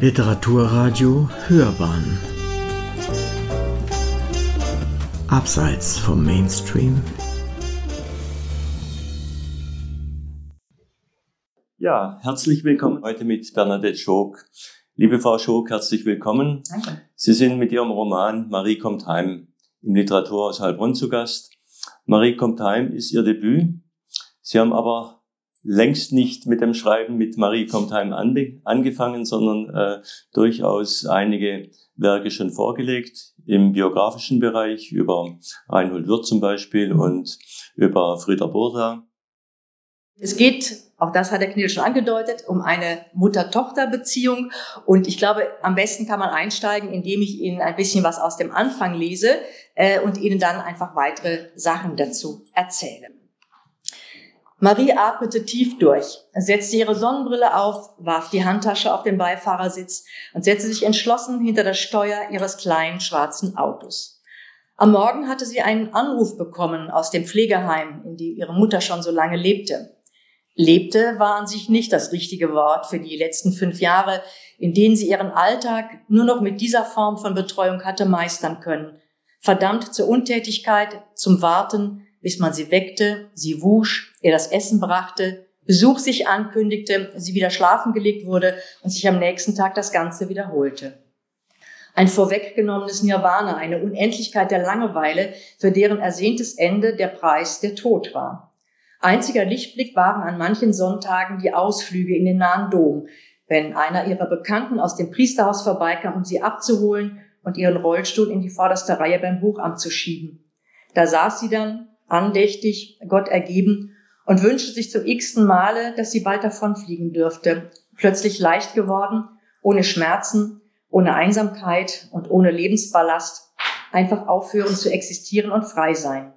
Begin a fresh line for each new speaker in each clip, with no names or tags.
Literaturradio Hörbahn Abseits vom Mainstream
Ja, herzlich willkommen heute mit Bernadette Schock. Liebe Frau Schock, herzlich willkommen.
Danke.
Sie sind mit Ihrem Roman Marie kommt heim im Literaturhaus Heilbronn zu Gast. Marie kommt heim ist Ihr Debüt. Sie haben aber längst nicht mit dem Schreiben mit Marie kommt heim angefangen, sondern äh, durchaus einige Werke schon vorgelegt im biografischen Bereich über Reinhold Wirth zum Beispiel und über Frieda Burda.
Es geht, auch das hat der Knill schon angedeutet, um eine Mutter-Tochter-Beziehung. Und ich glaube, am besten kann man einsteigen, indem ich Ihnen ein bisschen was aus dem Anfang lese äh, und Ihnen dann einfach weitere Sachen dazu erzähle. Marie atmete tief durch, setzte ihre Sonnenbrille auf, warf die Handtasche auf den Beifahrersitz und setzte sich entschlossen hinter das Steuer ihres kleinen schwarzen Autos. Am Morgen hatte sie einen Anruf bekommen aus dem Pflegeheim, in dem ihre Mutter schon so lange lebte. Lebte war an sich nicht das richtige Wort für die letzten fünf Jahre, in denen sie ihren Alltag nur noch mit dieser Form von Betreuung hatte meistern können. Verdammt zur Untätigkeit, zum Warten, bis man sie weckte, sie wusch, ihr das Essen brachte, Besuch sich ankündigte, sie wieder schlafen gelegt wurde und sich am nächsten Tag das Ganze wiederholte. Ein vorweggenommenes Nirvana, eine Unendlichkeit der Langeweile, für deren ersehntes Ende der Preis der Tod war. Einziger Lichtblick waren an manchen Sonntagen die Ausflüge in den nahen Dom, wenn einer ihrer Bekannten aus dem Priesterhaus vorbeikam, um sie abzuholen und ihren Rollstuhl in die vorderste Reihe beim Hochamt zu schieben. Da saß sie dann, andächtig, Gott ergeben und wünschte sich zum x-ten Male, dass sie bald davonfliegen dürfte. Plötzlich leicht geworden, ohne Schmerzen, ohne Einsamkeit und ohne Lebensballast, einfach aufhören zu existieren und frei sein.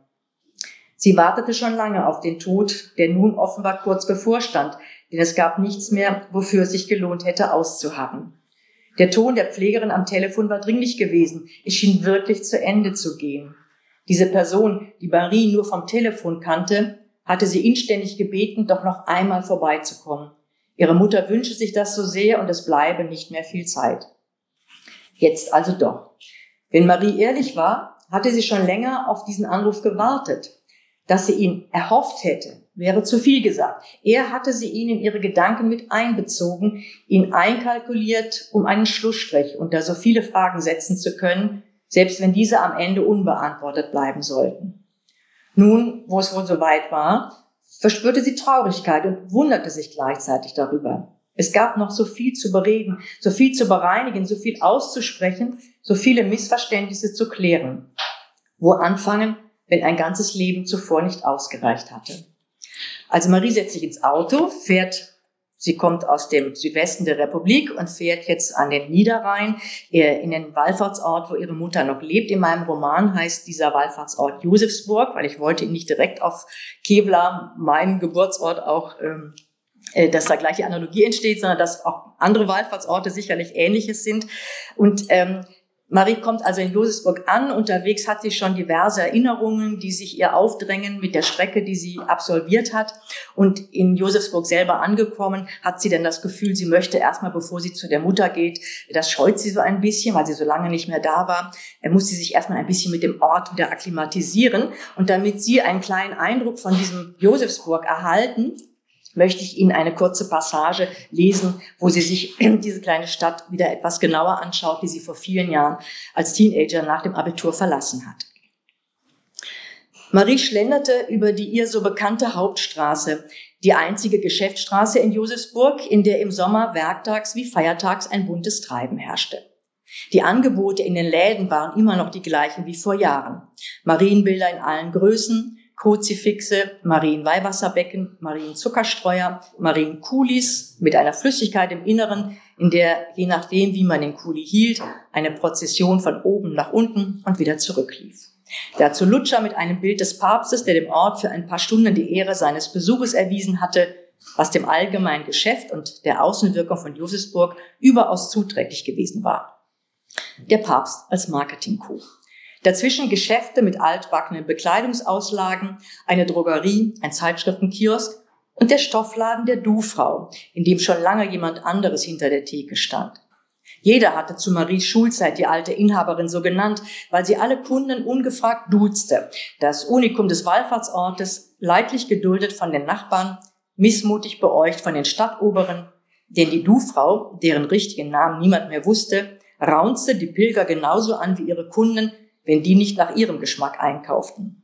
Sie wartete schon lange auf den Tod, der nun offenbar kurz bevorstand, denn es gab nichts mehr, wofür es sich gelohnt hätte auszuharren. Der Ton der Pflegerin am Telefon war dringlich gewesen. Es schien wirklich zu Ende zu gehen. Diese Person, die Marie nur vom Telefon kannte, hatte sie inständig gebeten, doch noch einmal vorbeizukommen. Ihre Mutter wünsche sich das so sehr und es bleibe nicht mehr viel Zeit. Jetzt also doch. Wenn Marie ehrlich war, hatte sie schon länger auf diesen Anruf gewartet. Dass sie ihn erhofft hätte, wäre zu viel gesagt. Er hatte sie ihn in ihre Gedanken mit einbezogen, ihn einkalkuliert, um einen Schlussstrich unter so viele Fragen setzen zu können, selbst wenn diese am Ende unbeantwortet bleiben sollten. Nun, wo es wohl soweit war, verspürte sie Traurigkeit und wunderte sich gleichzeitig darüber. Es gab noch so viel zu bereden, so viel zu bereinigen, so viel auszusprechen, so viele Missverständnisse zu klären. Wo anfangen, wenn ein ganzes Leben zuvor nicht ausgereicht hatte? Also Marie setzt sich ins Auto, fährt Sie kommt aus dem Südwesten der Republik und fährt jetzt an den Niederrhein in den Wallfahrtsort, wo ihre Mutter noch lebt. In meinem Roman heißt dieser Wallfahrtsort Josefsburg, weil ich wollte ihn nicht direkt auf Kevlar, meinem Geburtsort, auch, ähm, äh, dass da gleiche Analogie entsteht, sondern dass auch andere Wallfahrtsorte sicherlich ähnliches sind. Und ähm, Marie kommt also in Josefsburg an. Unterwegs hat sie schon diverse Erinnerungen, die sich ihr aufdrängen mit der Strecke, die sie absolviert hat. Und in Josefsburg selber angekommen, hat sie dann das Gefühl, sie möchte erstmal, bevor sie zu der Mutter geht, das scheut sie so ein bisschen, weil sie so lange nicht mehr da war, muss sie sich erstmal ein bisschen mit dem Ort wieder akklimatisieren. Und damit sie einen kleinen Eindruck von diesem Josefsburg erhalten, möchte ich Ihnen eine kurze Passage lesen, wo sie sich diese kleine Stadt wieder etwas genauer anschaut, die sie vor vielen Jahren als Teenager nach dem Abitur verlassen hat. Marie schlenderte über die ihr so bekannte Hauptstraße, die einzige Geschäftsstraße in Josefsburg, in der im Sommer werktags wie feiertags ein buntes Treiben herrschte. Die Angebote in den Läden waren immer noch die gleichen wie vor Jahren. Marienbilder in allen Größen, Kruzifixe, Marienweihwasserbecken, Marienzuckerstreuer, Marienkulis mit einer Flüssigkeit im Inneren, in der, je nachdem, wie man den Kuli hielt, eine Prozession von oben nach unten und wieder zurücklief. Dazu Lutscher mit einem Bild des Papstes, der dem Ort für ein paar Stunden die Ehre seines Besuches erwiesen hatte, was dem allgemeinen Geschäft und der Außenwirkung von Josefsburg überaus zuträglich gewesen war. Der Papst als Marketing-Coup. Dazwischen Geschäfte mit altbackenen Bekleidungsauslagen, eine Drogerie, ein Zeitschriftenkiosk und der Stoffladen der Du-Frau, in dem schon lange jemand anderes hinter der Theke stand. Jeder hatte zu Maries Schulzeit die alte Inhaberin so genannt, weil sie alle Kunden ungefragt duzte. Das Unikum des Wallfahrtsortes, leidlich geduldet von den Nachbarn, missmutig beäugt von den Stadtoberen, denn die Du-Frau, deren richtigen Namen niemand mehr wusste, raunzte die Pilger genauso an wie ihre Kunden, wenn die nicht nach ihrem Geschmack einkauften.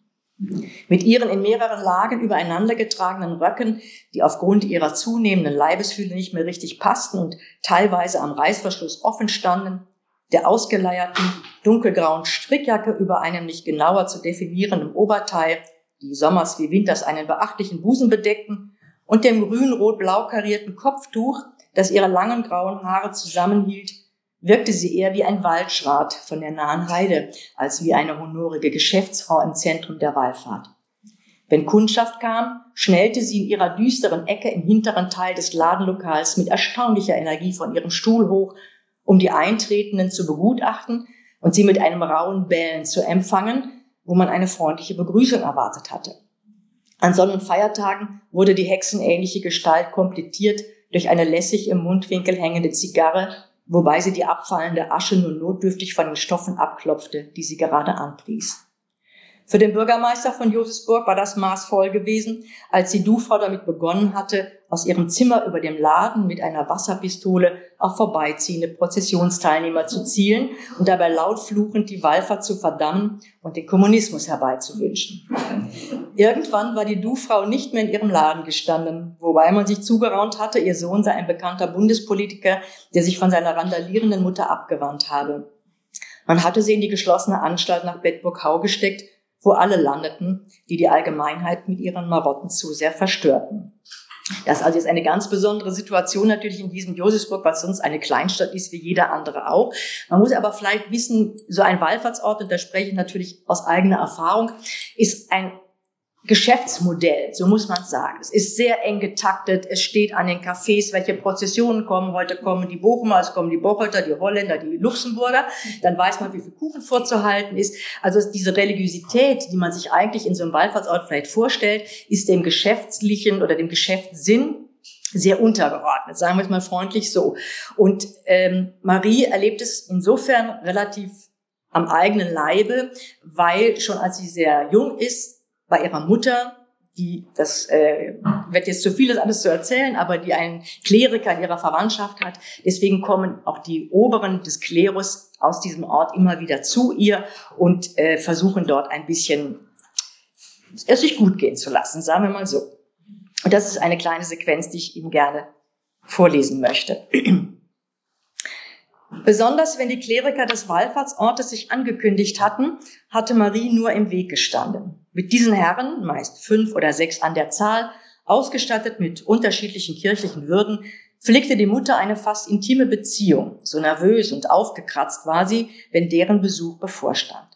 Mit ihren in mehreren Lagen übereinander getragenen Röcken, die aufgrund ihrer zunehmenden Leibesfühle nicht mehr richtig passten und teilweise am Reißverschluss offen standen, der ausgeleierten dunkelgrauen Strickjacke über einem nicht genauer zu definierenden Oberteil, die sommers wie winters einen beachtlichen Busen bedeckten, und dem grün-rot-blau karierten Kopftuch, das ihre langen grauen Haare zusammenhielt, wirkte sie eher wie ein Waldschrat von der nahen Heide, als wie eine honorige Geschäftsfrau im Zentrum der Wallfahrt. Wenn Kundschaft kam, schnellte sie in ihrer düsteren Ecke im hinteren Teil des Ladenlokals mit erstaunlicher Energie von ihrem Stuhl hoch, um die Eintretenden zu begutachten und sie mit einem rauen Bellen zu empfangen, wo man eine freundliche Begrüßung erwartet hatte. An Sonn- und Feiertagen wurde die hexenähnliche Gestalt komplettiert durch eine lässig im Mundwinkel hängende Zigarre wobei sie die abfallende Asche nur notdürftig von den Stoffen abklopfte, die sie gerade anpries. Für den Bürgermeister von Josefsburg war das Maß voll gewesen, als die Du-Frau damit begonnen hatte, aus ihrem Zimmer über dem Laden mit einer Wasserpistole auf vorbeiziehende Prozessionsteilnehmer zu zielen und dabei laut fluchend die Wallfahrt zu verdammen und den Kommunismus herbeizuwünschen. Irgendwann war die Du-Frau nicht mehr in ihrem Laden gestanden, wobei man sich zugeraunt hatte, ihr Sohn sei ein bekannter Bundespolitiker, der sich von seiner randalierenden Mutter abgewandt habe. Man hatte sie in die geschlossene Anstalt nach Bedburg-Hau gesteckt, wo alle landeten, die die Allgemeinheit mit ihren Marotten zu sehr verstörten. Das also ist eine ganz besondere Situation natürlich in diesem Josefsburg, was sonst eine Kleinstadt ist, wie jeder andere auch. Man muss aber vielleicht wissen, so ein Wallfahrtsort, und da spreche ich natürlich aus eigener Erfahrung, ist ein Geschäftsmodell, so muss man sagen. Es ist sehr eng getaktet. Es steht an den Cafés, welche Prozessionen kommen. Heute kommen die Bochumer, es kommen die Bocholter, die Holländer, die Luxemburger. Dann weiß man, wie viel Kuchen vorzuhalten ist. Also diese Religiosität, die man sich eigentlich in so einem Wallfahrtsort vielleicht vorstellt, ist dem geschäftlichen oder dem Geschäftssinn sehr untergeordnet, sagen wir es mal freundlich so. Und ähm, Marie erlebt es insofern relativ am eigenen Leibe, weil schon als sie sehr jung ist, bei ihrer Mutter, die, das äh, wird jetzt zu viel, das alles zu erzählen, aber die einen Kleriker in ihrer Verwandtschaft hat. Deswegen kommen auch die Oberen des Klerus aus diesem Ort immer wieder zu ihr und äh, versuchen dort ein bisschen es sich gut gehen zu lassen, sagen wir mal so. Und das ist eine kleine Sequenz, die ich Ihnen gerne vorlesen möchte. Besonders wenn die Kleriker des Wallfahrtsortes sich angekündigt hatten, hatte Marie nur im Weg gestanden. Mit diesen Herren, meist fünf oder sechs an der Zahl, ausgestattet mit unterschiedlichen kirchlichen Würden, pflegte die Mutter eine fast intime Beziehung. So nervös und aufgekratzt war sie, wenn deren Besuch bevorstand.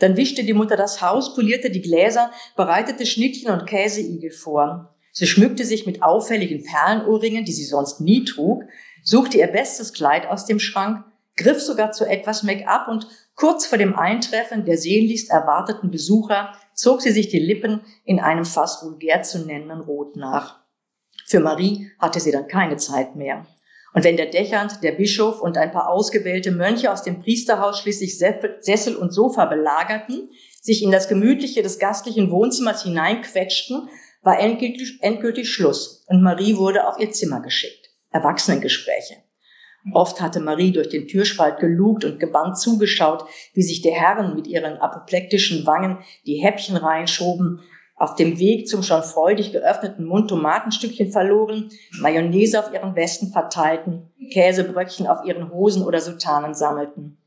Dann wischte die Mutter das Haus, polierte die Gläser, bereitete Schnittchen und Käseigel vor. Sie schmückte sich mit auffälligen Perlenohrringen, die sie sonst nie trug, suchte ihr bestes Kleid aus dem Schrank, griff sogar zu etwas Make-up und kurz vor dem Eintreffen der sehnlichst erwarteten Besucher zog sie sich die Lippen in einem fast vulgär zu nennenden Rot nach. Für Marie hatte sie dann keine Zeit mehr. Und wenn der Dächernd, der Bischof und ein paar ausgewählte Mönche aus dem Priesterhaus schließlich Sessel und Sofa belagerten, sich in das Gemütliche des gastlichen Wohnzimmers hineinquetschten, war endgültig, endgültig Schluss und Marie wurde auf ihr Zimmer geschickt. Erwachsenengespräche. Oft hatte Marie durch den Türspalt gelugt und gebannt zugeschaut, wie sich die Herren mit ihren apoplektischen Wangen die Häppchen reinschoben, auf dem Weg zum schon freudig geöffneten Mund Tomatenstückchen verloren, Mayonnaise auf ihren Westen verteilten, Käsebröckchen auf ihren Hosen oder Sutanen sammelten.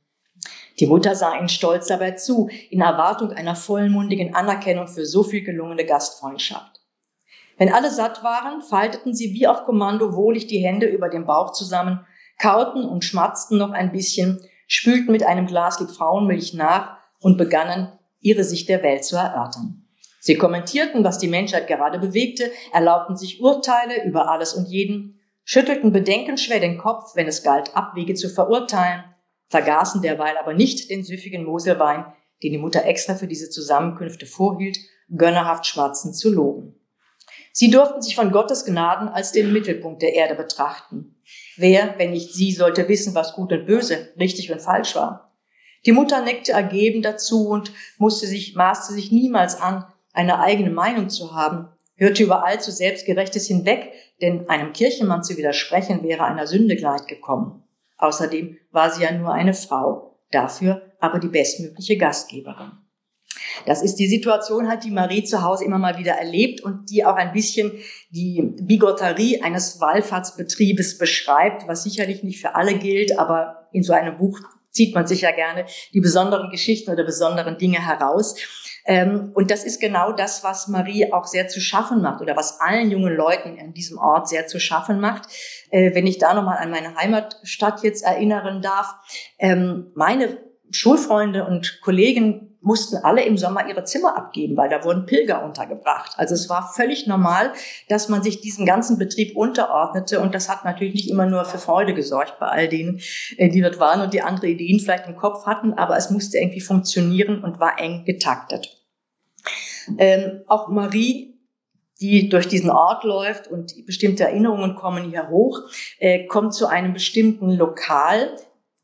Die Mutter sah ihnen stolz dabei zu, in Erwartung einer vollmundigen Anerkennung für so viel gelungene Gastfreundschaft. Wenn alle satt waren, falteten sie wie auf Kommando wohlig die Hände über dem Bauch zusammen, kauten und schmatzten noch ein bisschen, spülten mit einem Glas Lit Frauenmilch nach und begannen, ihre Sicht der Welt zu erörtern. Sie kommentierten, was die Menschheit gerade bewegte, erlaubten sich Urteile über alles und jeden, schüttelten bedenkenschwer den Kopf, wenn es galt, Abwege zu verurteilen, vergaßen derweil aber nicht den süffigen Moselwein, den die Mutter extra für diese Zusammenkünfte vorhielt, gönnerhaft schmatzend zu loben. Sie durften sich von Gottes Gnaden als den Mittelpunkt der Erde betrachten. Wer, wenn nicht sie, sollte wissen, was gut und böse, richtig und falsch war? Die Mutter neckte ergeben dazu und musste sich, maßte sich niemals an, eine eigene Meinung zu haben, hörte überall zu Selbstgerechtes hinweg, denn einem Kirchenmann zu widersprechen wäre einer Sünde gleichgekommen. Außerdem war sie ja nur eine Frau, dafür aber die bestmögliche Gastgeberin. Das ist die Situation halt, die Marie zu Hause immer mal wieder erlebt und die auch ein bisschen die Bigotterie eines Wallfahrtsbetriebes beschreibt, was sicherlich nicht für alle gilt, aber in so einem Buch zieht man sich ja gerne die besonderen Geschichten oder besonderen Dinge heraus. Ähm, und das ist genau das, was Marie auch sehr zu schaffen macht oder was allen jungen Leuten an diesem Ort sehr zu schaffen macht. Äh, wenn ich da nochmal an meine Heimatstadt jetzt erinnern darf, ähm, meine Schulfreunde und Kollegen mussten alle im Sommer ihre Zimmer abgeben, weil da wurden Pilger untergebracht. Also es war völlig normal, dass man sich diesem ganzen Betrieb unterordnete und das hat natürlich nicht immer nur für Freude gesorgt bei all denen, äh, die dort waren und die andere Ideen vielleicht im Kopf hatten, aber es musste irgendwie funktionieren und war eng getaktet. Ähm, auch Marie die durch diesen Ort läuft und bestimmte Erinnerungen kommen hier hoch, äh, kommt zu einem bestimmten Lokal,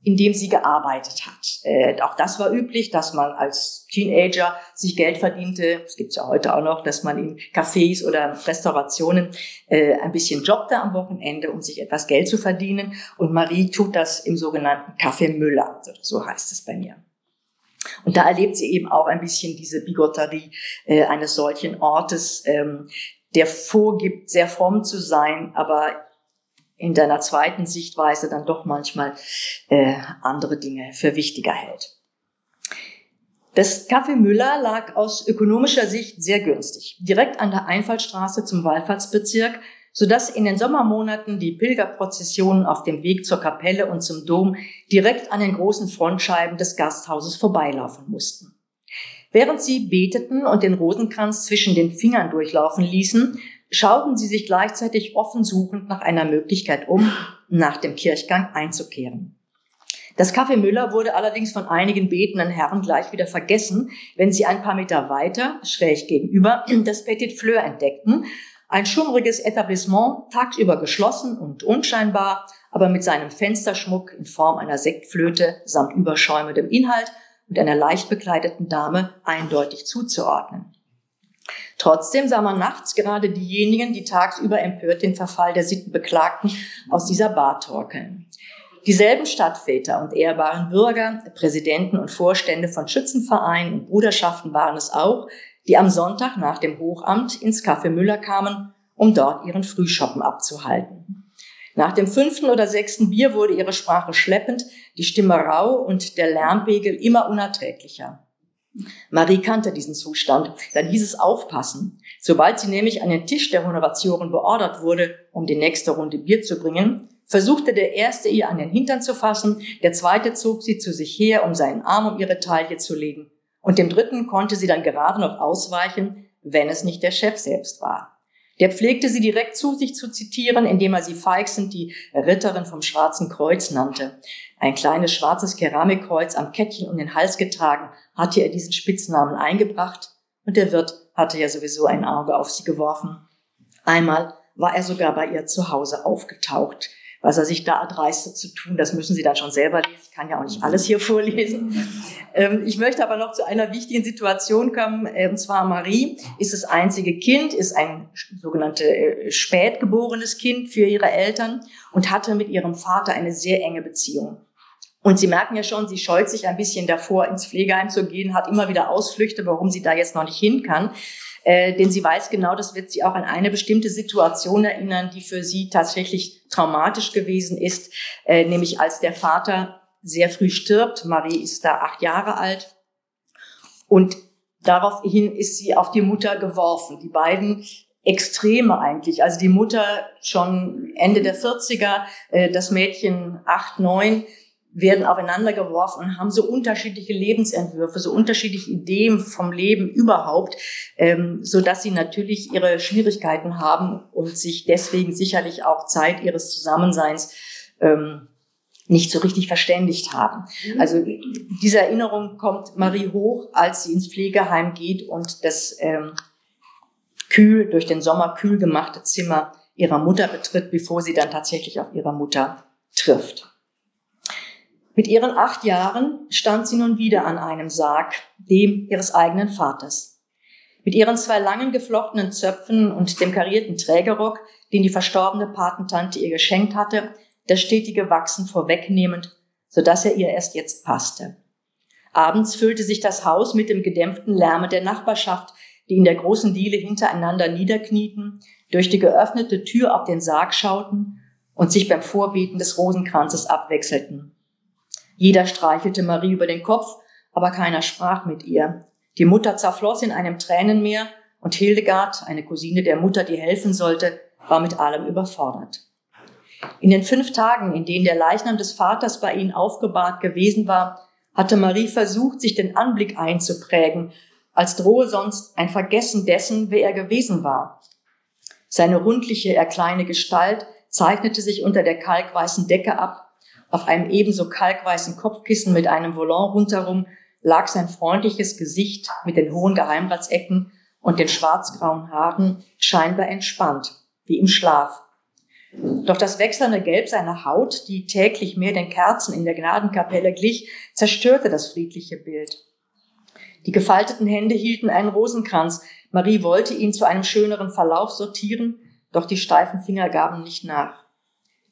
in dem sie gearbeitet hat. Äh, auch das war üblich, dass man als Teenager sich Geld verdiente. Es gibt ja heute auch noch, dass man in Cafés oder Restaurationen äh, ein bisschen jobbte am Wochenende, um sich etwas Geld zu verdienen. Und Marie tut das im sogenannten Café Müller, so heißt es bei mir. Und da erlebt sie eben auch ein bisschen diese Bigotterie äh, eines solchen Ortes, ähm, der vorgibt, sehr fromm zu sein, aber in deiner zweiten Sichtweise dann doch manchmal äh, andere Dinge für wichtiger hält. Das Café Müller lag aus ökonomischer Sicht sehr günstig, direkt an der Einfallstraße zum Wallfahrtsbezirk, sodass in den Sommermonaten die Pilgerprozessionen auf dem Weg zur Kapelle und zum Dom direkt an den großen Frontscheiben des Gasthauses vorbeilaufen mussten. Während sie beteten und den Rosenkranz zwischen den Fingern durchlaufen ließen, schauten sie sich gleichzeitig offen suchend nach einer Möglichkeit um, nach dem Kirchgang einzukehren. Das Café Müller wurde allerdings von einigen betenden Herren gleich wieder vergessen, wenn sie ein paar Meter weiter, schräg gegenüber, das Petit Fleur entdeckten, ein schummriges Etablissement, tagsüber geschlossen und unscheinbar, aber mit seinem Fensterschmuck in Form einer Sektflöte samt überschäumendem Inhalt und einer leicht bekleideten Dame eindeutig zuzuordnen. Trotzdem sah man nachts gerade diejenigen, die tagsüber empört den Verfall der Sitten beklagten, aus dieser Bar torkeln. Dieselben Stadtväter und ehrbaren Bürger, Präsidenten und Vorstände von Schützenvereinen und Bruderschaften waren es auch, die am Sonntag nach dem Hochamt ins Café Müller kamen, um dort ihren Frühschoppen abzuhalten. Nach dem fünften oder sechsten Bier wurde ihre Sprache schleppend, die Stimme rau und der Lärmpegel immer unerträglicher. Marie kannte diesen Zustand. Dann hieß es aufpassen. Sobald sie nämlich an den Tisch der Honoratioren beordert wurde, um die nächste Runde Bier zu bringen, versuchte der erste ihr an den Hintern zu fassen, der zweite zog sie zu sich her, um seinen Arm um ihre Taille zu legen, und dem dritten konnte sie dann gerade noch ausweichen, wenn es nicht der Chef selbst war. Der pflegte sie direkt zu sich zu zitieren, indem er sie feixend die Ritterin vom Schwarzen Kreuz nannte. Ein kleines schwarzes Keramikkreuz am Kettchen um den Hals getragen, hatte er diesen Spitznamen eingebracht und der Wirt hatte ja sowieso ein Auge auf sie geworfen. Einmal war er sogar bei ihr zu Hause aufgetaucht was er sich da erdreistet zu tun, das müssen Sie dann schon selber lesen. Ich kann ja auch nicht alles hier vorlesen. Ähm, ich möchte aber noch zu einer wichtigen Situation kommen. Äh, und zwar Marie ist das einzige Kind, ist ein sogenannte äh, spätgeborenes Kind für ihre Eltern und hatte mit ihrem Vater eine sehr enge Beziehung. Und Sie merken ja schon, sie scheut sich ein bisschen davor, ins Pflegeheim zu gehen, hat immer wieder Ausflüchte, warum sie da jetzt noch nicht hin kann. Äh, denn sie weiß genau, das wird sie auch an eine bestimmte Situation erinnern, die für sie tatsächlich traumatisch gewesen ist, äh, nämlich als der Vater sehr früh stirbt. Marie ist da acht Jahre alt und daraufhin ist sie auf die Mutter geworfen. Die beiden Extreme eigentlich. Also die Mutter schon Ende der 40er, äh, das Mädchen acht, neun werden aufeinander geworfen und haben so unterschiedliche Lebensentwürfe, so unterschiedliche Ideen vom Leben überhaupt, ähm, so dass sie natürlich ihre Schwierigkeiten haben und sich deswegen sicherlich auch Zeit ihres Zusammenseins ähm, nicht so richtig verständigt haben. Mhm. Also diese Erinnerung kommt Marie hoch, als sie ins Pflegeheim geht und das ähm, kühl durch den Sommer kühl gemachte Zimmer ihrer Mutter betritt, bevor sie dann tatsächlich auf ihre Mutter trifft. Mit ihren acht Jahren stand sie nun wieder an einem Sarg, dem ihres eigenen Vaters. Mit ihren zwei langen geflochtenen Zöpfen und dem karierten Trägerrock, den die verstorbene Patentante ihr geschenkt hatte, das stetige Wachsen vorwegnehmend, so dass er ihr erst jetzt passte. Abends füllte sich das Haus mit dem gedämpften Lärme der Nachbarschaft, die in der großen Diele hintereinander niederknieten, durch die geöffnete Tür auf den Sarg schauten und sich beim Vorbeten des Rosenkranzes abwechselten. Jeder streichelte Marie über den Kopf, aber keiner sprach mit ihr. Die Mutter zerfloss in einem Tränenmeer und Hildegard, eine Cousine der Mutter, die helfen sollte, war mit allem überfordert. In den fünf Tagen, in denen der Leichnam des Vaters bei ihnen aufgebahrt gewesen war, hatte Marie versucht, sich den Anblick einzuprägen, als drohe sonst ein Vergessen dessen, wer er gewesen war. Seine rundliche, eher kleine Gestalt zeichnete sich unter der kalkweißen Decke ab. Auf einem ebenso kalkweißen Kopfkissen mit einem Volant rundherum lag sein freundliches Gesicht mit den hohen Geheimratsecken und den schwarzgrauen Haaren scheinbar entspannt, wie im Schlaf. Doch das wechselnde Gelb seiner Haut, die täglich mehr den Kerzen in der Gnadenkapelle glich, zerstörte das friedliche Bild. Die gefalteten Hände hielten einen Rosenkranz. Marie wollte ihn zu einem schöneren Verlauf sortieren, doch die steifen Finger gaben nicht nach.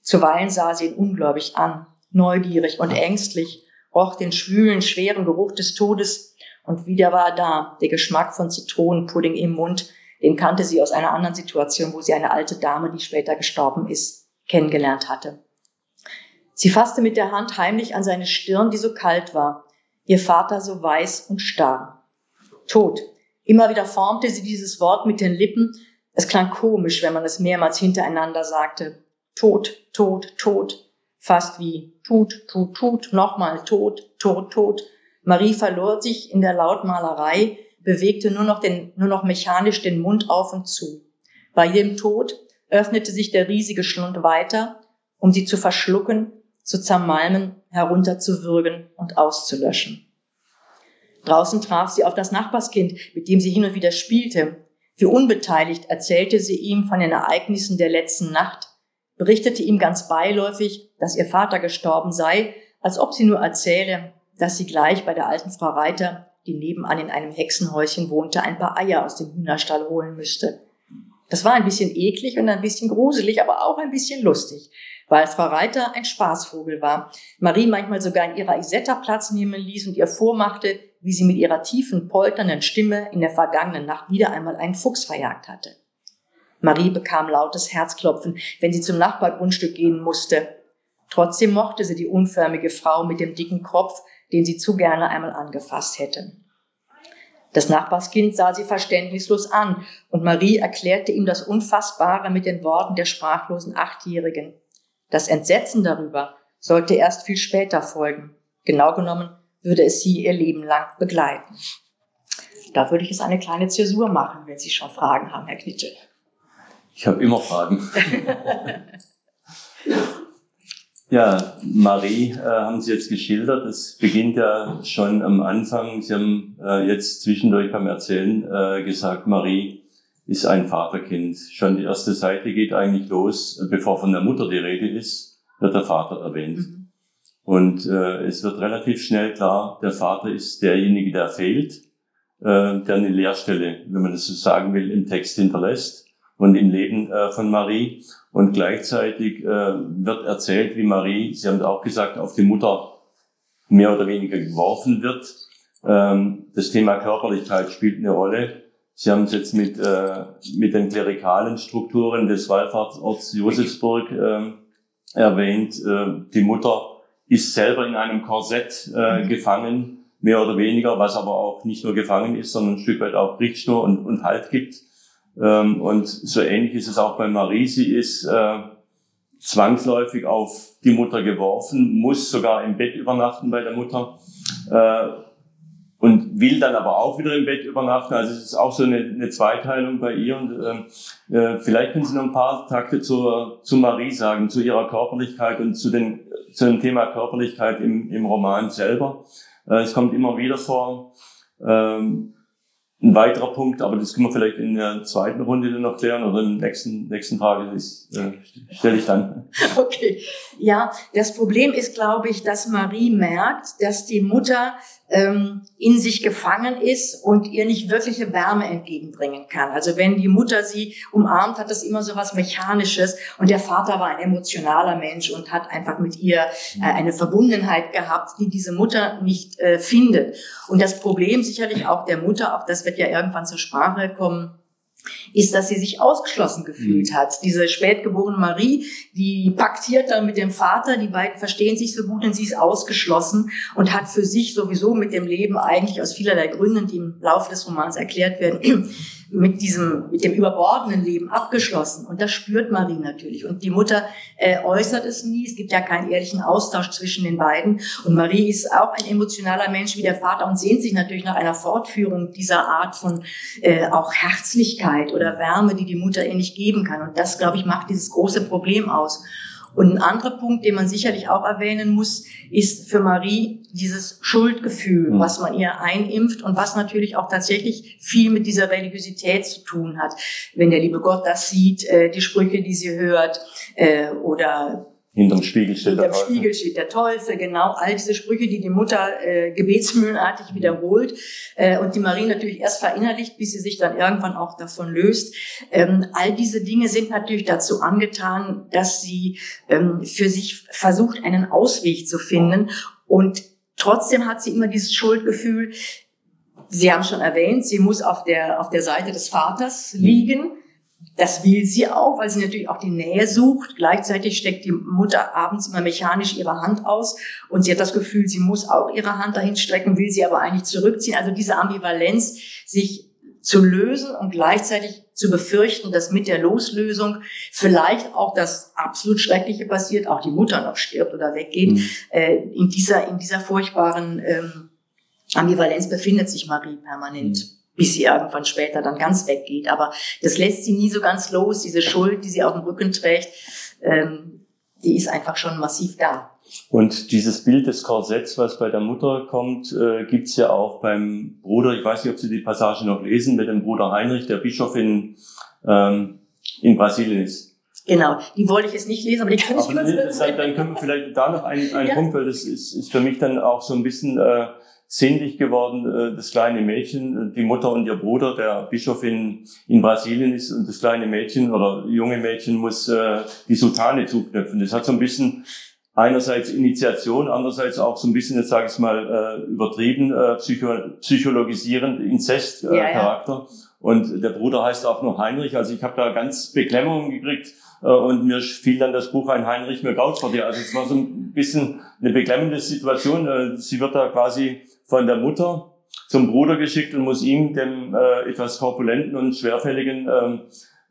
Zuweilen sah sie ihn ungläubig an, neugierig und ängstlich, roch den schwülen, schweren Geruch des Todes und wieder war er da, der Geschmack von Zitronenpudding im Mund, den kannte sie aus einer anderen Situation, wo sie eine alte Dame, die später gestorben ist, kennengelernt hatte. Sie fasste mit der Hand heimlich an seine Stirn, die so kalt war, ihr Vater so weiß und starr. Tod. Immer wieder formte sie dieses Wort mit den Lippen. Es klang komisch, wenn man es mehrmals hintereinander sagte. Tod, Tod, Tod. Fast wie Tut, Tut, Tut, nochmal Tod, Tod, Tod. Marie verlor sich in der Lautmalerei, bewegte nur noch, den, nur noch mechanisch den Mund auf und zu. Bei jedem Tod öffnete sich der riesige Schlund weiter, um sie zu verschlucken, zu zermalmen, herunterzuwürgen und auszulöschen. Draußen traf sie auf das Nachbarskind, mit dem sie hin und wieder spielte. Wie unbeteiligt erzählte sie ihm von den Ereignissen der letzten Nacht, berichtete ihm ganz beiläufig, dass ihr Vater gestorben sei, als ob sie nur erzähle, dass sie gleich bei der alten Frau Reiter die nebenan in einem Hexenhäuschen wohnte, ein paar Eier aus dem Hühnerstall holen müsste. Das war ein bisschen eklig und ein bisschen gruselig, aber auch ein bisschen lustig, weil Frau Reiter ein Spaßvogel war. Marie manchmal sogar in ihrer Isetta Platz nehmen ließ und ihr vormachte, wie sie mit ihrer tiefen, polternden Stimme in der vergangenen Nacht wieder einmal einen Fuchs verjagt hatte. Marie bekam lautes Herzklopfen, wenn sie zum Nachbargrundstück gehen musste. Trotzdem mochte sie die unförmige Frau mit dem dicken Kopf, den sie zu gerne einmal angefasst hätte. Das Nachbarskind sah sie verständnislos an und Marie erklärte ihm das Unfassbare mit den Worten der sprachlosen Achtjährigen. Das Entsetzen darüber sollte erst viel später folgen. Genau genommen würde es sie ihr Leben lang begleiten. Da würde ich jetzt eine kleine Zäsur machen, wenn Sie schon Fragen haben, Herr Knittel.
Ich habe immer Fragen. Ja, Marie äh, haben Sie jetzt geschildert. Es beginnt ja schon am Anfang. Sie haben äh, jetzt zwischendurch beim Erzählen äh, gesagt, Marie ist ein Vaterkind. Schon die erste Seite geht eigentlich los, bevor von der Mutter die Rede ist, wird der Vater erwähnt. Mhm. Und äh, es wird relativ schnell klar, der Vater ist derjenige, der fehlt, äh, der eine Leerstelle, wenn man das so sagen will, im Text hinterlässt und im Leben äh, von Marie. Und gleichzeitig äh, wird erzählt, wie Marie, Sie haben auch gesagt, auf die Mutter mehr oder weniger geworfen wird. Ähm, das Thema Körperlichkeit spielt eine Rolle. Sie haben es jetzt mit, äh, mit den klerikalen Strukturen des Wallfahrtsorts Josefsburg äh, erwähnt. Äh, die Mutter ist selber in einem Korsett äh, mhm. gefangen, mehr oder weniger, was aber auch nicht nur gefangen ist, sondern ein Stück weit auch Richtschnur und, und Halt gibt. Ähm, und so ähnlich ist es auch bei Marie. Sie ist äh, zwangsläufig auf die Mutter geworfen, muss sogar im Bett übernachten bei der Mutter äh, und will dann aber auch wieder im Bett übernachten. Also es ist auch so eine, eine Zweiteilung bei ihr. Und ähm, äh, vielleicht können Sie noch ein paar Takte zur, zu Marie sagen, zu ihrer Körperlichkeit und zu, den, zu dem Thema Körperlichkeit im, im Roman selber. Äh, es kommt immer wieder vor. Ähm, ein weiterer Punkt, aber das können wir vielleicht in der zweiten Runde dann noch klären oder in der nächsten, nächsten Frage äh, stelle ich dann.
Okay. Ja, das Problem ist, glaube ich, dass Marie merkt, dass die Mutter ähm, in sich gefangen ist und ihr nicht wirkliche Wärme entgegenbringen kann. Also wenn die Mutter sie umarmt, hat das immer so was Mechanisches und der Vater war ein emotionaler Mensch und hat einfach mit ihr äh, eine Verbundenheit gehabt, die diese Mutter nicht äh, findet. Und das Problem sicherlich auch der Mutter, auch das wird ja irgendwann zur Sprache kommen, ist, dass sie sich ausgeschlossen gefühlt mhm. hat. Diese spätgeborene Marie, die paktiert dann mit dem Vater, die beiden verstehen sich so gut und sie ist ausgeschlossen und hat für sich sowieso mit dem Leben eigentlich aus vielerlei Gründen, die im Laufe des Romans erklärt werden, mit diesem, mit dem überbordenden Leben abgeschlossen. Und das spürt Marie natürlich. Und die Mutter äh, äußert es nie. Es gibt ja keinen ehrlichen Austausch zwischen den beiden. Und Marie ist auch ein emotionaler Mensch wie der Vater und sehnt sich natürlich nach einer Fortführung dieser Art von äh, auch Herzlichkeit oder Wärme, die die Mutter ihr nicht geben kann. Und das, glaube ich, macht dieses große Problem aus. Und ein anderer Punkt, den man sicherlich auch erwähnen muss, ist für Marie dieses Schuldgefühl, mhm. was man ihr einimpft und was natürlich auch tatsächlich viel mit dieser Religiosität zu tun hat. Wenn der liebe Gott das sieht, äh, die Sprüche, die sie hört, äh, oder
Hinterm Spiegel steht
Hinterm der Teufel. Spiegel steht der Teufel, genau. All diese Sprüche, die die Mutter äh, gebetsmühlenartig wiederholt äh, und die Marie natürlich erst verinnerlicht, bis sie sich dann irgendwann auch davon löst. Ähm, all diese Dinge sind natürlich dazu angetan, dass sie ähm, für sich versucht, einen Ausweg zu finden. Und trotzdem hat sie immer dieses Schuldgefühl, Sie haben schon erwähnt, sie muss auf der, auf der Seite des Vaters liegen. Das will sie auch, weil sie natürlich auch die Nähe sucht. Gleichzeitig steckt die Mutter abends immer mechanisch ihre Hand aus und sie hat das Gefühl, sie muss auch ihre Hand dahin strecken, will sie aber eigentlich zurückziehen. Also diese Ambivalenz, sich zu lösen und gleichzeitig zu befürchten, dass mit der Loslösung vielleicht auch das absolut Schreckliche passiert, auch die Mutter noch stirbt oder weggeht. Mhm. Äh, in dieser, in dieser furchtbaren ähm, Ambivalenz befindet sich Marie permanent. Mhm bis sie irgendwann später dann ganz weggeht. Aber das lässt sie nie so ganz los. Diese Schuld, die sie auf dem Rücken trägt, ähm, die ist einfach schon massiv da.
Und dieses Bild des Korsetts, was bei der Mutter kommt, äh, gibt's ja auch beim Bruder. Ich weiß nicht, ob Sie die Passage noch lesen, mit dem Bruder Heinrich, der Bischof in, ähm, in Brasilien ist.
Genau, die wollte ich jetzt nicht lesen, aber die kann ich
kurz nee, Dann können wir vielleicht da noch einen, einen ja. Punkt, weil das ist, ist für mich dann auch so ein bisschen äh, sinnlich geworden, äh, das kleine Mädchen, die Mutter und ihr Bruder, der Bischof in, in Brasilien ist und das kleine Mädchen oder junge Mädchen muss äh, die Sutane zuknöpfen. Das hat so ein bisschen einerseits Initiation, andererseits auch so ein bisschen, jetzt sage ich mal, äh, übertrieben, äh, psycho psychologisierend Inzest-Charakter. Äh, ja, ja. Und der Bruder heißt auch noch Heinrich. Also ich habe da ganz Beklemmungen gekriegt äh, und mir fiel dann das Buch ein Heinrich mir gaut vor dir. Also es war so ein bisschen eine beklemmende Situation. Äh, sie wird da quasi von der Mutter zum Bruder geschickt und muss ihm, dem äh, etwas korpulenten und schwerfälligen ähm,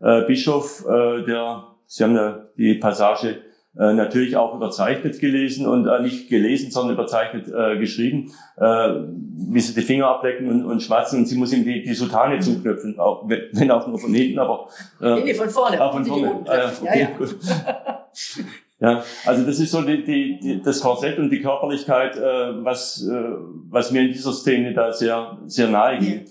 äh, Bischof, äh, der, Sie haben ja die Passage äh, natürlich auch überzeichnet gelesen und äh, nicht gelesen, sondern überzeichnet äh, geschrieben, äh, wie sie die Finger ablecken und, und schwatzen und sie muss ihm die, die Sutane zuknöpfen, auch, wenn auch nur von hinten, aber
äh, nee, von vorne.
Auch von vorne. Ah, okay, ja, ja. Gut. Ja, also das ist so die, die, die, das Korsett und die Körperlichkeit, äh, was, äh, was mir in dieser Szene da sehr, sehr nahe geht.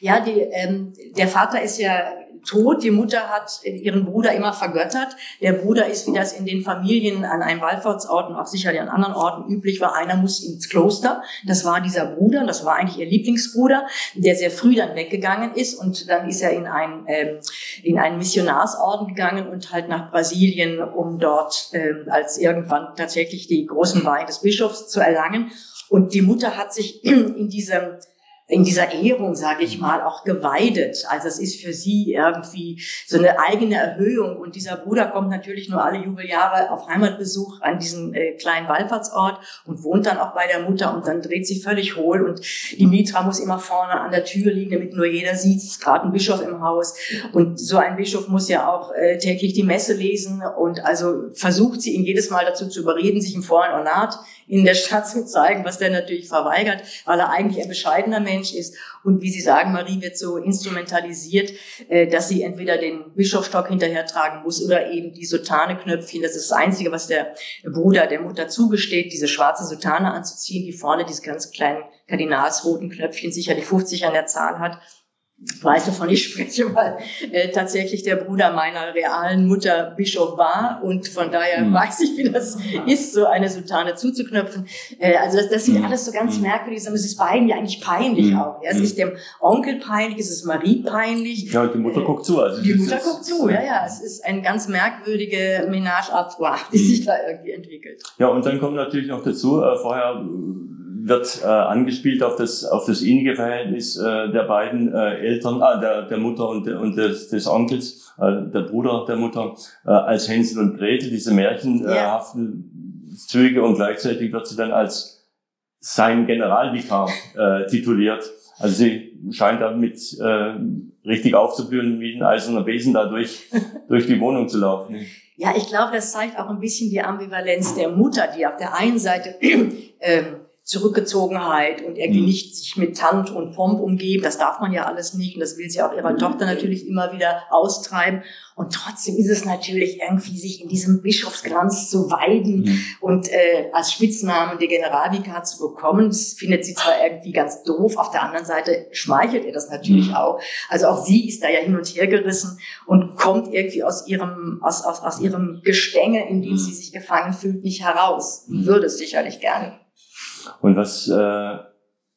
Ja, die, ähm, der Vater ist ja tot. Die Mutter hat ihren Bruder immer vergöttert. Der Bruder ist, wie das in den Familien an einem Wallfahrtsort und auch sicherlich an anderen Orten üblich war, einer muss ins Kloster. Das war dieser Bruder, das war eigentlich ihr Lieblingsbruder, der sehr früh dann weggegangen ist und dann ist er in ein ähm, in einen Missionarsorden gegangen und halt nach Brasilien, um dort ähm, als irgendwann tatsächlich die großen Weihe des Bischofs zu erlangen. Und die Mutter hat sich in diesem in dieser Ehrung, sage ich mal, auch geweidet. Also es ist für sie irgendwie so eine eigene Erhöhung. Und dieser Bruder kommt natürlich nur alle Jubeljahre auf Heimatbesuch an diesen äh, kleinen Wallfahrtsort und wohnt dann auch bei der Mutter und dann dreht sie völlig hohl und die Mitra muss immer vorne an der Tür liegen, damit nur jeder sieht, es ist gerade ein Bischof im Haus. Und so ein Bischof muss ja auch äh, täglich die Messe lesen und also versucht sie ihn jedes Mal dazu zu überreden, sich im vollen Ornat in der Stadt zu zeigen, was der natürlich verweigert, weil er eigentlich ein bescheidener Mensch ist. Und wie Sie sagen, Marie wird so instrumentalisiert, äh, dass sie entweder den Bischofstock hinterher tragen muss oder eben die Sotaneknöpfchen. Das ist das Einzige, was der Bruder der Mutter zugesteht, diese schwarze Sotane anzuziehen, die vorne diese ganz kleinen kardinalsroten Knöpfchen sicherlich 50 an der Zahl hat. Weiß, wovon ich spreche, weil äh, tatsächlich der Bruder meiner realen Mutter Bischof war und von daher mhm. weiß ich, wie das ist, so eine Sultane zuzuknöpfen. Äh, also das, das sind mhm. alles so ganz mhm. merkwürdige Sachen. Es ist beiden ja eigentlich peinlich mhm. auch. Ja? Es ist dem Onkel peinlich, es ist Marie peinlich.
Ja, und die Mutter äh, guckt zu.
Also die Mutter guckt zu, ja, ja. Es ist eine ganz merkwürdige Ménage à trois, die sich da irgendwie entwickelt.
Ja, und dann kommt natürlich noch dazu, äh, vorher wird äh, angespielt auf das auf das innige Verhältnis äh, der beiden äh, Eltern, äh, der, der Mutter und, und des, des Onkels, äh, der Bruder der Mutter, äh, als Hänsel und Gretel, diese märchenhaften äh, Züge und gleichzeitig wird sie dann als sein Generalvikar äh, tituliert. Also sie scheint damit äh, richtig aufzublühen, wie ein eiserner Besen da durch, durch die Wohnung zu laufen.
Ja, ich glaube, das zeigt auch ein bisschen die Ambivalenz der Mutter, die auf der einen Seite ähm, Zurückgezogenheit und irgendwie mhm. nicht sich mit Tant und Pomp umgeben. Das darf man ja alles nicht und das will sie auch ihrer mhm. Tochter natürlich immer wieder austreiben. Und trotzdem ist es natürlich irgendwie, sich in diesem Bischofsglanz zu weiden mhm. und äh, als Spitznamen der Generalvikar zu bekommen. Das findet sie zwar irgendwie ganz doof, auf der anderen Seite schmeichelt ihr das natürlich mhm. auch. Also auch sie ist da ja hin und her gerissen und kommt irgendwie aus ihrem, aus, aus, aus ihrem Gestänge, in dem mhm. sie sich gefangen fühlt, nicht heraus. Mhm. Würde es sicherlich gerne.
Und was äh,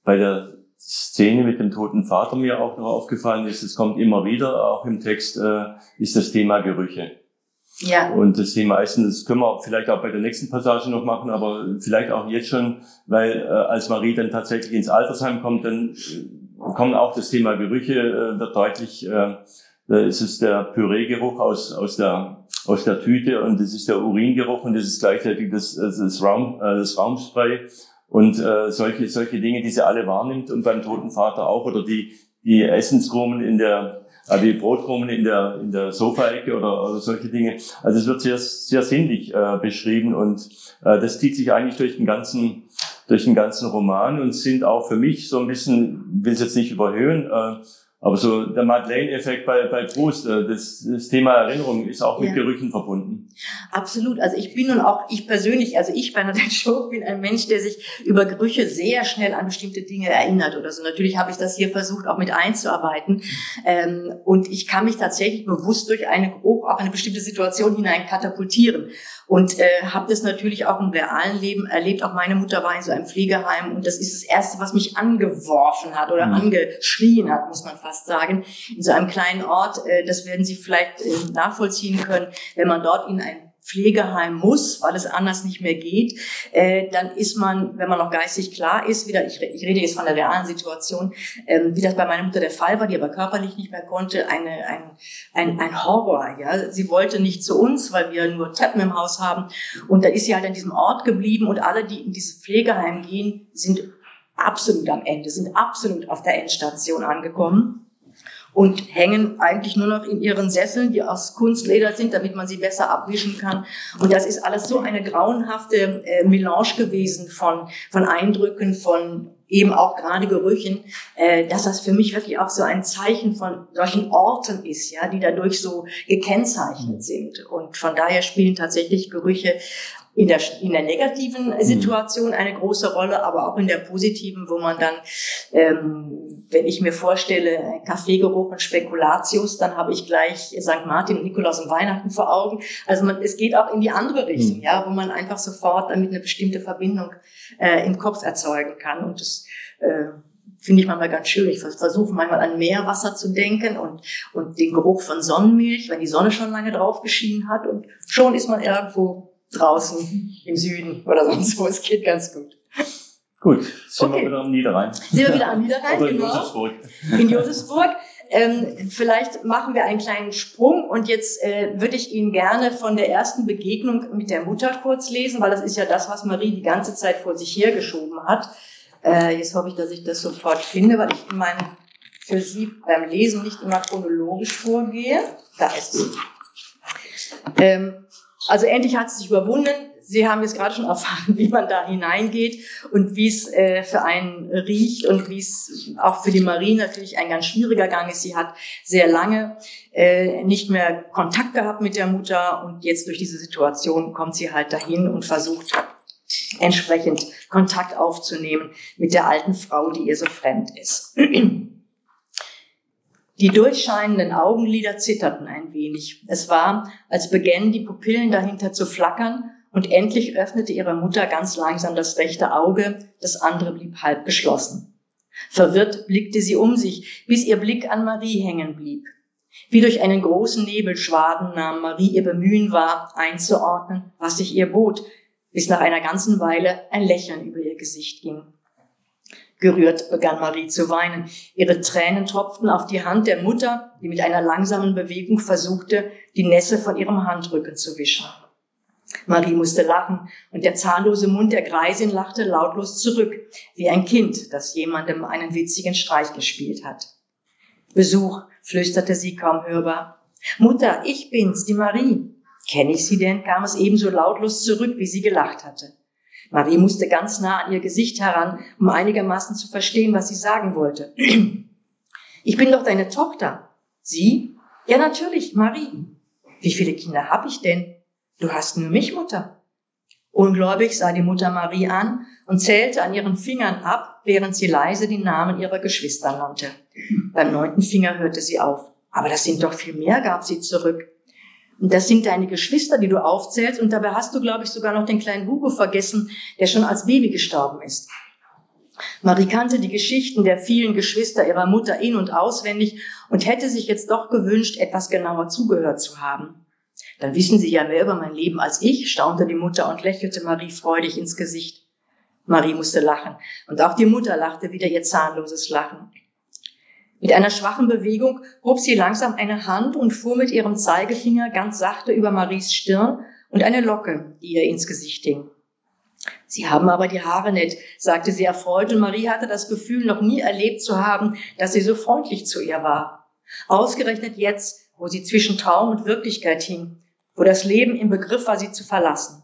bei der Szene mit dem toten Vater mir auch noch aufgefallen ist, es kommt immer wieder, auch im Text, äh, ist das Thema Gerüche. Ja. Und das Thema Essen, das können wir vielleicht auch bei der nächsten Passage noch machen, aber vielleicht auch jetzt schon, weil äh, als Marie dann tatsächlich ins Altersheim kommt, dann äh, kommt auch das Thema Gerüche, äh, wird deutlich, äh, da ist es der Püreegeruch aus, aus, der, aus der Tüte und das ist der Uringeruch und das ist gleichzeitig das, das, Raum, äh, das Raumspray und äh, solche, solche Dinge, die sie alle wahrnimmt und beim toten Vater auch oder die, die Essenskrumen in der, äh, die Brotkrumen in der, in der Sofaecke oder, oder solche Dinge. Also es wird sehr, sehr sinnlich äh, beschrieben und äh, das zieht sich eigentlich durch den ganzen, durch den ganzen Roman und sind auch für mich so ein bisschen, will es jetzt nicht überhöhen, äh, aber so der Madeleine-Effekt bei, bei Proust, äh, das, das Thema Erinnerung ist auch mit ja. Gerüchen verbunden.
Absolut. Also ich bin nun auch, ich persönlich, also ich Bernadette Schoch bin ein Mensch, der sich über Gerüche sehr schnell an bestimmte Dinge erinnert oder so. Natürlich habe ich das hier versucht, auch mit einzuarbeiten. Ähm, und ich kann mich tatsächlich bewusst durch einen Geruch auch in eine bestimmte Situation hinein katapultieren. Und äh, habe das natürlich auch im realen Leben erlebt. Auch meine Mutter war in so einem Pflegeheim und das ist das Erste, was mich angeworfen hat oder mhm. angeschrien hat, muss man fast sagen. In so einem kleinen Ort, äh, das werden Sie vielleicht äh, nachvollziehen können, wenn man dort in ein Pflegeheim muss, weil es anders nicht mehr geht, äh, dann ist man, wenn man noch geistig klar ist, wieder, ich, ich rede jetzt von der realen Situation, ähm, wie das bei meiner Mutter der Fall war, die aber körperlich nicht mehr konnte, eine, ein, ein, ein Horror. Ja, sie wollte nicht zu uns, weil wir nur Treppen im Haus haben, und da ist sie halt an diesem Ort geblieben und alle, die in dieses Pflegeheim gehen, sind absolut am Ende, sind absolut auf der Endstation angekommen und hängen eigentlich nur noch in ihren Sesseln, die aus Kunstleder sind, damit man sie besser abwischen kann. Und das ist alles so eine grauenhafte äh, Melange gewesen von, von Eindrücken, von eben auch gerade Gerüchen, äh, dass das für mich wirklich auch so ein Zeichen von solchen Orten ist, ja, die dadurch so gekennzeichnet sind. Und von daher spielen tatsächlich Gerüche in der, in der negativen mhm. Situation eine große Rolle, aber auch in der positiven, wo man dann, ähm, wenn ich mir vorstelle, Kaffeegeruch und Spekulatius, dann habe ich gleich St. Martin und Nikolaus und Weihnachten vor Augen. Also man, es geht auch in die andere Richtung, mhm. ja, wo man einfach sofort damit eine bestimmte Verbindung äh, im Kopf erzeugen kann. Und das äh, finde ich manchmal ganz schön. Ich versuche manchmal an Meerwasser zu denken und, und den Geruch von Sonnenmilch, wenn die Sonne schon lange drauf geschienen hat und schon ist man irgendwo draußen im Süden oder sonst wo. Es geht ganz gut.
Gut, sind okay. wir wieder am Niederrhein.
Sind wir wieder am Niederrhein,
Oder in genau. Josefsburg.
In Josefsburg. Ähm, vielleicht machen wir einen kleinen Sprung und jetzt äh, würde ich Ihnen gerne von der ersten Begegnung mit der Mutter kurz lesen, weil das ist ja das, was Marie die ganze Zeit vor sich hergeschoben hat. Äh, jetzt hoffe ich, dass ich das sofort finde, weil ich in meinem, für Sie beim Lesen nicht immer chronologisch vorgehe. Da ist es. Ähm, also endlich hat sie sich überwunden. Sie haben jetzt gerade schon erfahren, wie man da hineingeht und wie es äh, für einen riecht und wie es auch für die Marie natürlich ein ganz schwieriger Gang ist. Sie hat sehr lange äh, nicht mehr Kontakt gehabt mit der Mutter und jetzt durch diese Situation kommt sie halt dahin und versucht entsprechend Kontakt aufzunehmen mit der alten Frau, die ihr so fremd ist. Die durchscheinenden Augenlider zitterten ein wenig. Es war, als begännen die Pupillen dahinter zu flackern und endlich öffnete ihre Mutter ganz langsam das rechte Auge, das andere blieb halb geschlossen. Verwirrt blickte sie um sich, bis ihr Blick an Marie hängen blieb. Wie durch einen großen Nebelschwaden nahm Marie ihr Bemühen wahr, einzuordnen, was sich ihr bot, bis nach einer ganzen Weile ein Lächeln über ihr Gesicht ging. Gerührt begann Marie zu weinen. Ihre Tränen tropften auf die Hand der Mutter, die mit einer langsamen Bewegung versuchte, die Nässe von ihrem Handrücken zu wischen. Marie musste lachen und der zahnlose Mund der Greisin lachte lautlos zurück, wie ein Kind, das jemandem einen witzigen Streich gespielt hat. Besuch, flüsterte sie kaum hörbar. Mutter, ich bin's, die Marie. Kenn ich Sie denn? kam es ebenso lautlos zurück, wie sie gelacht hatte. Marie musste ganz nah an ihr Gesicht heran, um einigermaßen zu verstehen, was sie sagen wollte. Ich bin doch deine Tochter. Sie? Ja, natürlich, Marie. Wie viele Kinder habe ich denn? Du hast nur mich, Mutter. Ungläubig sah die Mutter Marie an und zählte an ihren Fingern ab, während sie leise die Namen ihrer Geschwister nannte. Beim neunten Finger hörte sie auf. Aber das sind doch viel mehr, gab sie zurück. Und das sind deine Geschwister, die du aufzählst. Und dabei hast du, glaube ich, sogar noch den kleinen Hugo vergessen, der schon als Baby gestorben ist. Marie kannte die Geschichten der vielen Geschwister ihrer Mutter in- und auswendig und hätte sich jetzt doch gewünscht, etwas genauer zugehört zu haben. Dann wissen Sie ja mehr über mein Leben als ich, staunte die Mutter und lächelte Marie freudig ins Gesicht. Marie musste lachen und auch die Mutter lachte wieder ihr zahnloses Lachen. Mit einer schwachen Bewegung hob sie langsam eine Hand und fuhr mit ihrem Zeigefinger ganz sachte über Maries Stirn und eine Locke, die ihr ins Gesicht hing. Sie haben aber die Haare nett, sagte sie erfreut, und Marie hatte das Gefühl, noch nie erlebt zu haben, dass sie so freundlich zu ihr war. Ausgerechnet jetzt, wo sie zwischen Traum und Wirklichkeit hing, wo das Leben im Begriff war, sie zu verlassen.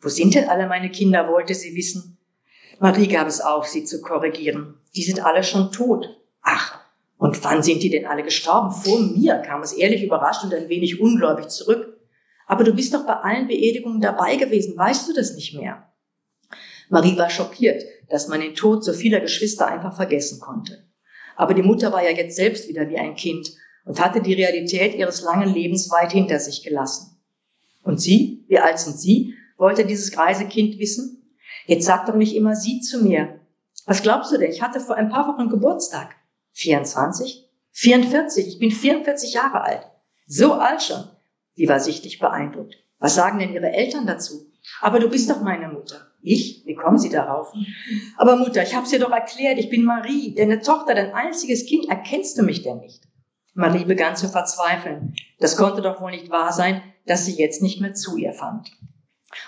Wo sind denn alle meine Kinder, wollte sie wissen. Marie gab es auf, sie zu korrigieren. Die sind alle schon tot. Ach, und wann sind die denn alle gestorben? Vor mir kam es ehrlich überrascht und ein wenig ungläubig zurück. Aber du bist doch bei allen Beerdigungen dabei gewesen, weißt du das nicht mehr? Marie war schockiert, dass man den Tod so vieler Geschwister einfach vergessen konnte. Aber die Mutter war ja jetzt selbst wieder wie ein Kind und hatte die Realität ihres langen Lebens weit hinter sich gelassen. Und Sie, wie alt sind Sie? wollte dieses greise Kind wissen. Jetzt sag doch nicht immer Sie zu mir. Was glaubst du denn? Ich hatte vor ein paar Wochen Geburtstag. 24? 44? Ich bin 44 Jahre alt. So alt schon. Die war sichtlich beeindruckt. Was sagen denn Ihre Eltern dazu? Aber du bist doch meine Mutter. Ich? Wie kommen Sie darauf? Aber Mutter, ich hab's dir doch erklärt, ich bin Marie, deine Tochter, dein einziges Kind. Erkennst du mich denn nicht? Marie begann zu verzweifeln. Das konnte doch wohl nicht wahr sein, dass sie jetzt nicht mehr zu ihr fand.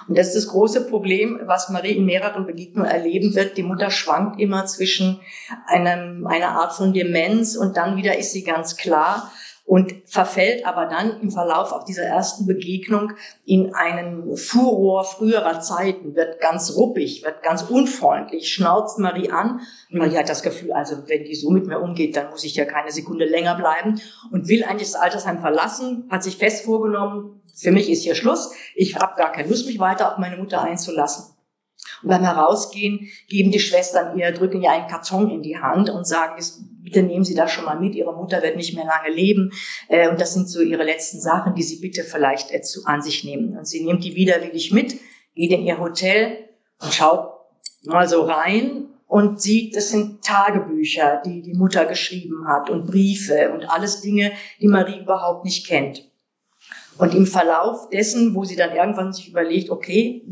Und das ist das große Problem, was Marie in mehreren Begegnungen erleben wird. Die Mutter schwankt immer zwischen einem, einer Art von Demenz und dann wieder ist sie ganz klar und verfällt aber dann im Verlauf auch dieser ersten Begegnung in einen Furor früherer Zeiten, wird ganz ruppig, wird ganz unfreundlich, schnauzt Marie an. Und Marie hat das Gefühl, also wenn die so mit mir umgeht, dann muss ich ja keine Sekunde länger bleiben und will eigentlich das Altersheim verlassen, hat sich fest vorgenommen, für mich ist hier Schluss, ich habe gar keine Lust, mich weiter auf meine Mutter einzulassen. Und beim Herausgehen geben die Schwestern ihr, drücken ihr einen Karton in die Hand und sagen, bitte nehmen Sie das schon mal mit, Ihre Mutter wird nicht mehr lange leben. Äh, und das sind so Ihre letzten Sachen, die Sie bitte vielleicht äh, zu, an sich nehmen. Und sie nimmt die widerwillig mit, geht in ihr Hotel und schaut mal so rein und sieht, das sind Tagebücher, die die Mutter geschrieben hat und Briefe und alles Dinge, die Marie überhaupt nicht kennt. Und im Verlauf dessen, wo sie dann irgendwann sich überlegt, okay,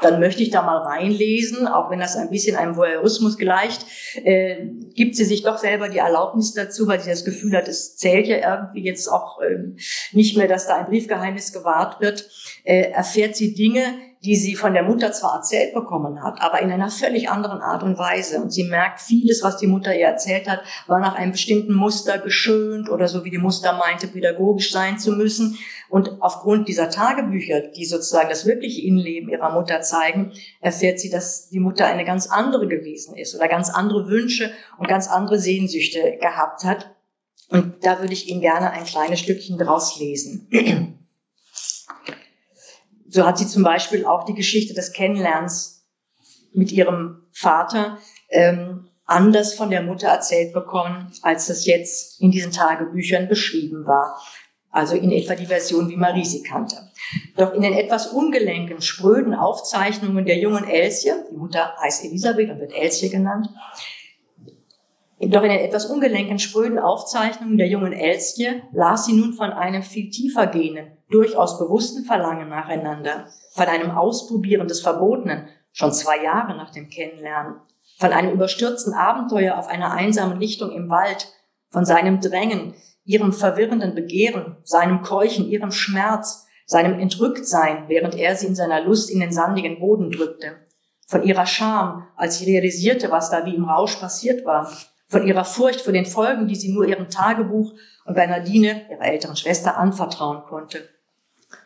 dann möchte ich da mal reinlesen, auch wenn das ein bisschen einem Voyeurismus gleicht, äh, gibt sie sich doch selber die Erlaubnis dazu, weil sie das Gefühl hat, es zählt ja irgendwie jetzt auch äh, nicht mehr, dass da ein Briefgeheimnis gewahrt wird, äh, erfährt sie Dinge, die sie von der Mutter zwar erzählt bekommen hat, aber in einer völlig anderen Art und Weise. Und sie merkt, vieles, was die Mutter ihr erzählt hat, war nach einem bestimmten Muster geschönt oder so wie die Mutter meinte, pädagogisch sein zu müssen. Und aufgrund dieser Tagebücher, die sozusagen das wirkliche Innenleben ihrer Mutter zeigen, erfährt sie, dass die Mutter eine ganz andere gewesen ist oder ganz andere Wünsche und ganz andere Sehnsüchte gehabt hat. Und da würde ich Ihnen gerne ein kleines Stückchen draus lesen. So hat sie zum Beispiel auch die Geschichte des Kennenlernens mit ihrem Vater ähm, anders von der Mutter erzählt bekommen, als es jetzt in diesen Tagebüchern beschrieben war. Also in etwa die Version, wie Marie sie kannte. Doch in den etwas ungelenken, spröden Aufzeichnungen der jungen Elsie, die Mutter heißt Elisabeth und wird Elsie genannt, doch in den etwas ungelenken, spröden Aufzeichnungen der jungen Elsie las sie nun von einem viel tiefer gehenden, durchaus bewussten Verlangen nacheinander, von einem Ausprobieren des Verbotenen, schon zwei Jahre nach dem Kennenlernen, von einem überstürzten Abenteuer auf einer einsamen Lichtung im Wald, von seinem Drängen, ihrem verwirrenden Begehren, seinem Keuchen, ihrem Schmerz, seinem Entrücktsein, während er sie in seiner Lust in den sandigen Boden drückte, von ihrer Scham, als sie realisierte, was da wie im Rausch passiert war, von ihrer Furcht vor den Folgen, die sie nur ihrem Tagebuch und Bernardine, ihrer älteren Schwester, anvertrauen konnte,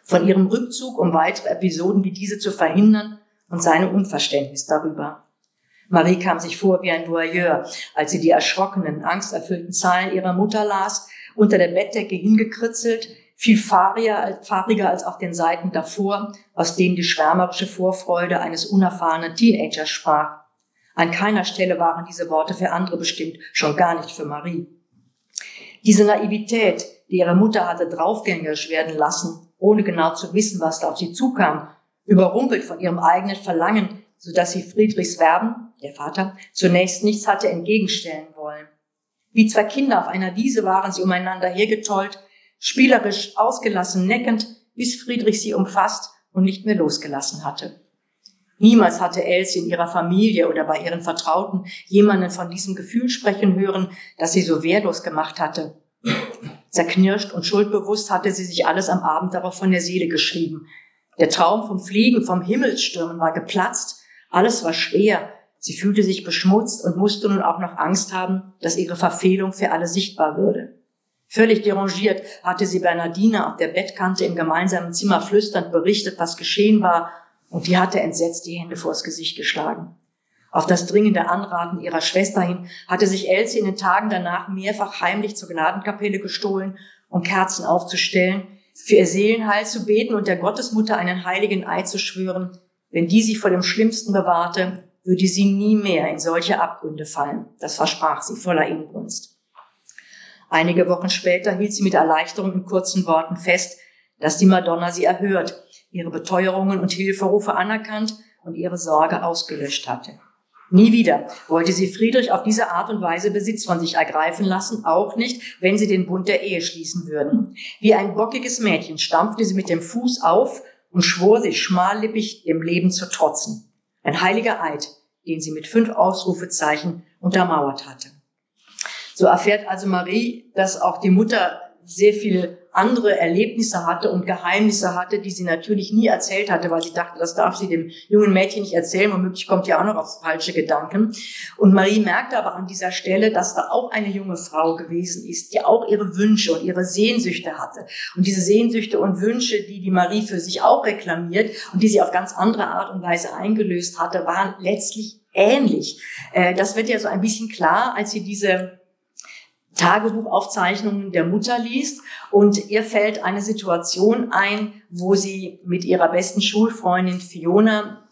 von ihrem Rückzug, um weitere Episoden wie diese zu verhindern und seinem Unverständnis darüber. Marie kam sich vor wie ein Voyeur, als sie die erschrockenen, angsterfüllten Zeilen ihrer Mutter las, unter der Bettdecke hingekritzelt, viel fahriger als auf den Seiten davor, aus denen die schwärmerische Vorfreude eines unerfahrenen Teenagers sprach. An keiner Stelle waren diese Worte für andere bestimmt, schon gar nicht für Marie. Diese Naivität, die ihre Mutter hatte draufgängerisch werden lassen, ohne genau zu wissen, was da auf sie zukam, überrumpelt von ihrem eigenen Verlangen, so dass sie Friedrichs Verben, der Vater, zunächst nichts hatte entgegenstellen wollen. Wie zwei Kinder auf einer Wiese waren sie umeinander hergetollt, spielerisch, ausgelassen, neckend, bis Friedrich sie umfasst und nicht mehr losgelassen hatte. Niemals hatte Elsie in ihrer Familie oder bei ihren Vertrauten jemanden von diesem Gefühl sprechen hören, das sie so wehrlos gemacht hatte. Zerknirscht und schuldbewusst hatte sie sich alles am Abend darauf von der Seele geschrieben. Der Traum vom Fliegen, vom Himmelsstürmen war geplatzt, alles war schwer, sie fühlte sich beschmutzt und musste nun auch noch Angst haben, dass ihre Verfehlung für alle sichtbar würde. Völlig derangiert hatte sie Bernardine auf der Bettkante im gemeinsamen Zimmer flüsternd berichtet, was geschehen war, und die hatte entsetzt die Hände vors Gesicht geschlagen. Auf das dringende Anraten ihrer Schwester hin hatte sich Elsie in den Tagen danach mehrfach heimlich zur Gnadenkapelle gestohlen, um Kerzen aufzustellen, für ihr Seelenheil zu beten und der Gottesmutter einen heiligen Eid zu schwören, wenn die sie vor dem Schlimmsten bewahrte, würde sie nie mehr in solche Abgründe fallen. Das versprach sie voller Inbrunst. Einige Wochen später hielt sie mit Erleichterung in kurzen Worten fest, dass die Madonna sie erhört, ihre Beteuerungen und Hilferufe anerkannt und ihre Sorge ausgelöscht hatte. Nie wieder wollte sie Friedrich auf diese Art und Weise Besitz von sich ergreifen lassen, auch nicht, wenn sie den Bund der Ehe schließen würden. Wie ein bockiges Mädchen stampfte sie mit dem Fuß auf und schwor sich schmallippig dem Leben zu trotzen. Ein heiliger Eid, den sie mit fünf Ausrufezeichen untermauert hatte. So erfährt also Marie, dass auch die Mutter sehr viel andere Erlebnisse hatte und Geheimnisse hatte, die sie natürlich nie erzählt hatte, weil sie dachte, das darf sie dem jungen Mädchen nicht erzählen, womöglich kommt ja auch noch auf falsche Gedanken. Und Marie merkte aber an dieser Stelle, dass da auch eine junge Frau gewesen ist, die auch ihre Wünsche und ihre Sehnsüchte hatte. Und diese Sehnsüchte und Wünsche, die die Marie für sich auch reklamiert und die sie auf ganz andere Art und Weise eingelöst hatte, waren letztlich ähnlich. Äh, das wird ja so ein bisschen klar, als sie diese Tagebuchaufzeichnungen der Mutter liest und ihr fällt eine Situation ein, wo sie mit ihrer besten Schulfreundin Fiona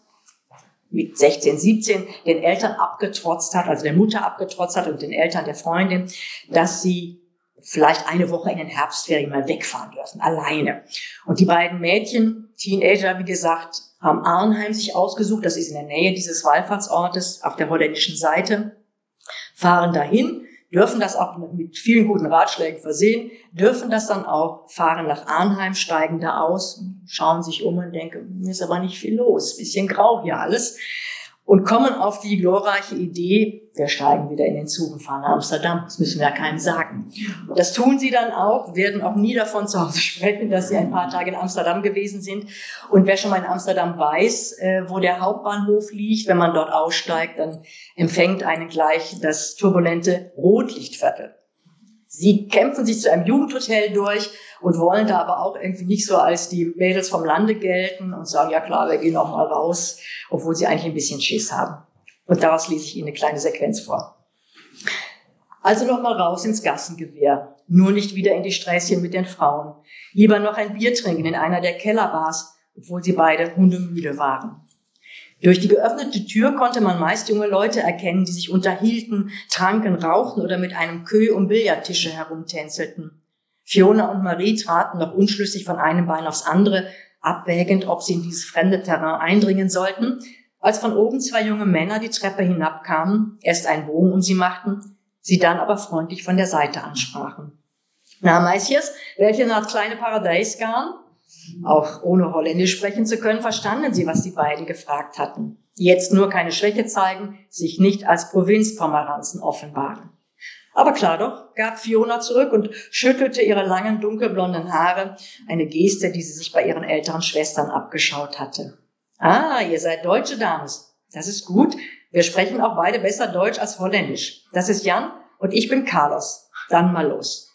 mit 16, 17 den Eltern abgetrotzt hat, also der Mutter abgetrotzt hat und den Eltern der Freundin, dass sie vielleicht eine Woche in den Herbstferien mal wegfahren dürfen, alleine. Und die beiden Mädchen, Teenager, wie gesagt, haben Arnheim sich ausgesucht, das ist in der Nähe dieses Wallfahrtsortes auf der holländischen Seite, fahren dahin, dürfen das auch mit vielen guten Ratschlägen versehen, dürfen das dann auch, fahren nach Arnheim, steigen da aus, schauen sich um und denken, ist aber nicht viel los, bisschen grau hier alles. Und kommen auf die glorreiche Idee, wir steigen wieder in den Zug und fahren nach Amsterdam. Das müssen wir ja keinem sagen. Und das tun sie dann auch, werden auch nie davon zu Hause sprechen, dass sie ein paar Tage in Amsterdam gewesen sind. Und wer schon mal in Amsterdam weiß, äh, wo der Hauptbahnhof liegt, wenn man dort aussteigt, dann empfängt einen gleich das turbulente Rotlichtviertel. Sie kämpfen sich zu einem Jugendhotel durch und wollen da aber auch irgendwie nicht so als die Mädels vom Lande gelten und sagen, ja klar, wir gehen auch mal raus, obwohl sie eigentlich ein bisschen Schiss haben. Und daraus lese ich Ihnen eine kleine Sequenz vor. Also noch mal raus ins Gassengewehr. Nur nicht wieder in die Sträßchen mit den Frauen. Lieber noch ein Bier trinken in einer der Kellerbars, obwohl sie beide hundemüde waren. Durch die geöffnete Tür konnte man meist junge Leute erkennen, die sich unterhielten, tranken, rauchten oder mit einem Kö um Billardtische herumtänzelten. Fiona und Marie traten noch unschlüssig von einem Bein aufs andere, abwägend, ob sie in dieses fremde Terrain eindringen sollten, als von oben zwei junge Männer die Treppe hinabkamen, erst einen Bogen um sie machten, sie dann aber freundlich von der Seite ansprachen. Na, meisjes, welche nach kleine Paradies gaben? Auch ohne Holländisch sprechen zu können, verstanden sie, was die beiden gefragt hatten. Jetzt nur keine Schwäche zeigen, sich nicht als Provinzpomeranzen offenbaren. Aber klar doch, gab Fiona zurück und schüttelte ihre langen dunkelblonden Haare, eine Geste, die sie sich bei ihren älteren Schwestern abgeschaut hatte. Ah, ihr seid deutsche Dames. Das ist gut. Wir sprechen auch beide besser Deutsch als Holländisch. Das ist Jan und ich bin Carlos. Dann mal los.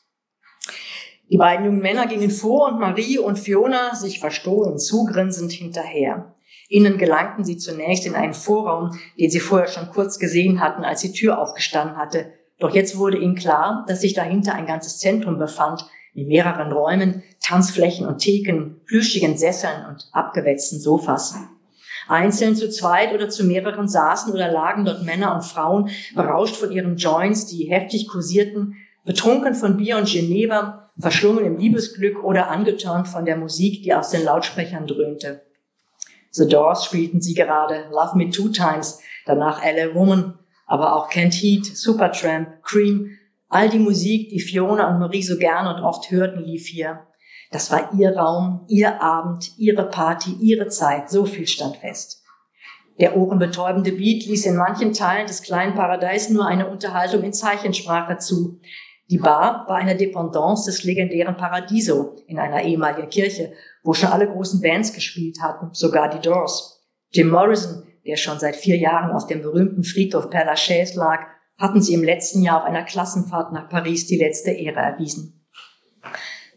Die beiden jungen Männer gingen vor und Marie und Fiona sich verstohlen zugrinsend hinterher. Ihnen gelangten sie zunächst in einen Vorraum, den sie vorher schon kurz gesehen hatten, als die Tür aufgestanden hatte. Doch jetzt wurde ihnen klar, dass sich dahinter ein ganzes Zentrum befand, mit mehreren Räumen, Tanzflächen und Theken, plüschigen Sesseln und abgewetzten Sofas. Einzeln zu zweit oder zu mehreren saßen oder lagen dort Männer und Frauen, berauscht von ihren Joints, die heftig kursierten, betrunken von Bier und Geneva, verschlungen im Liebesglück oder angetörnt von der Musik, die aus den Lautsprechern dröhnte. The Doors spielten sie gerade, Love Me Two Times, danach LA Woman, aber auch Kent Heat, Supertramp, Cream, all die Musik, die Fiona und Marie so gern und oft hörten, lief hier. Das war ihr Raum, ihr Abend, ihre Party, ihre Zeit, so viel stand fest. Der ohrenbetäubende Beat ließ in manchen Teilen des kleinen Paradies nur eine Unterhaltung in Zeichensprache zu. Die Bar war eine Dependance des legendären Paradiso in einer ehemaligen Kirche, wo schon alle großen Bands gespielt hatten, sogar die Doors. Jim Morrison, der schon seit vier Jahren auf dem berühmten Friedhof Père Lachaise lag, hatten sie im letzten Jahr auf einer Klassenfahrt nach Paris die letzte Ehre erwiesen.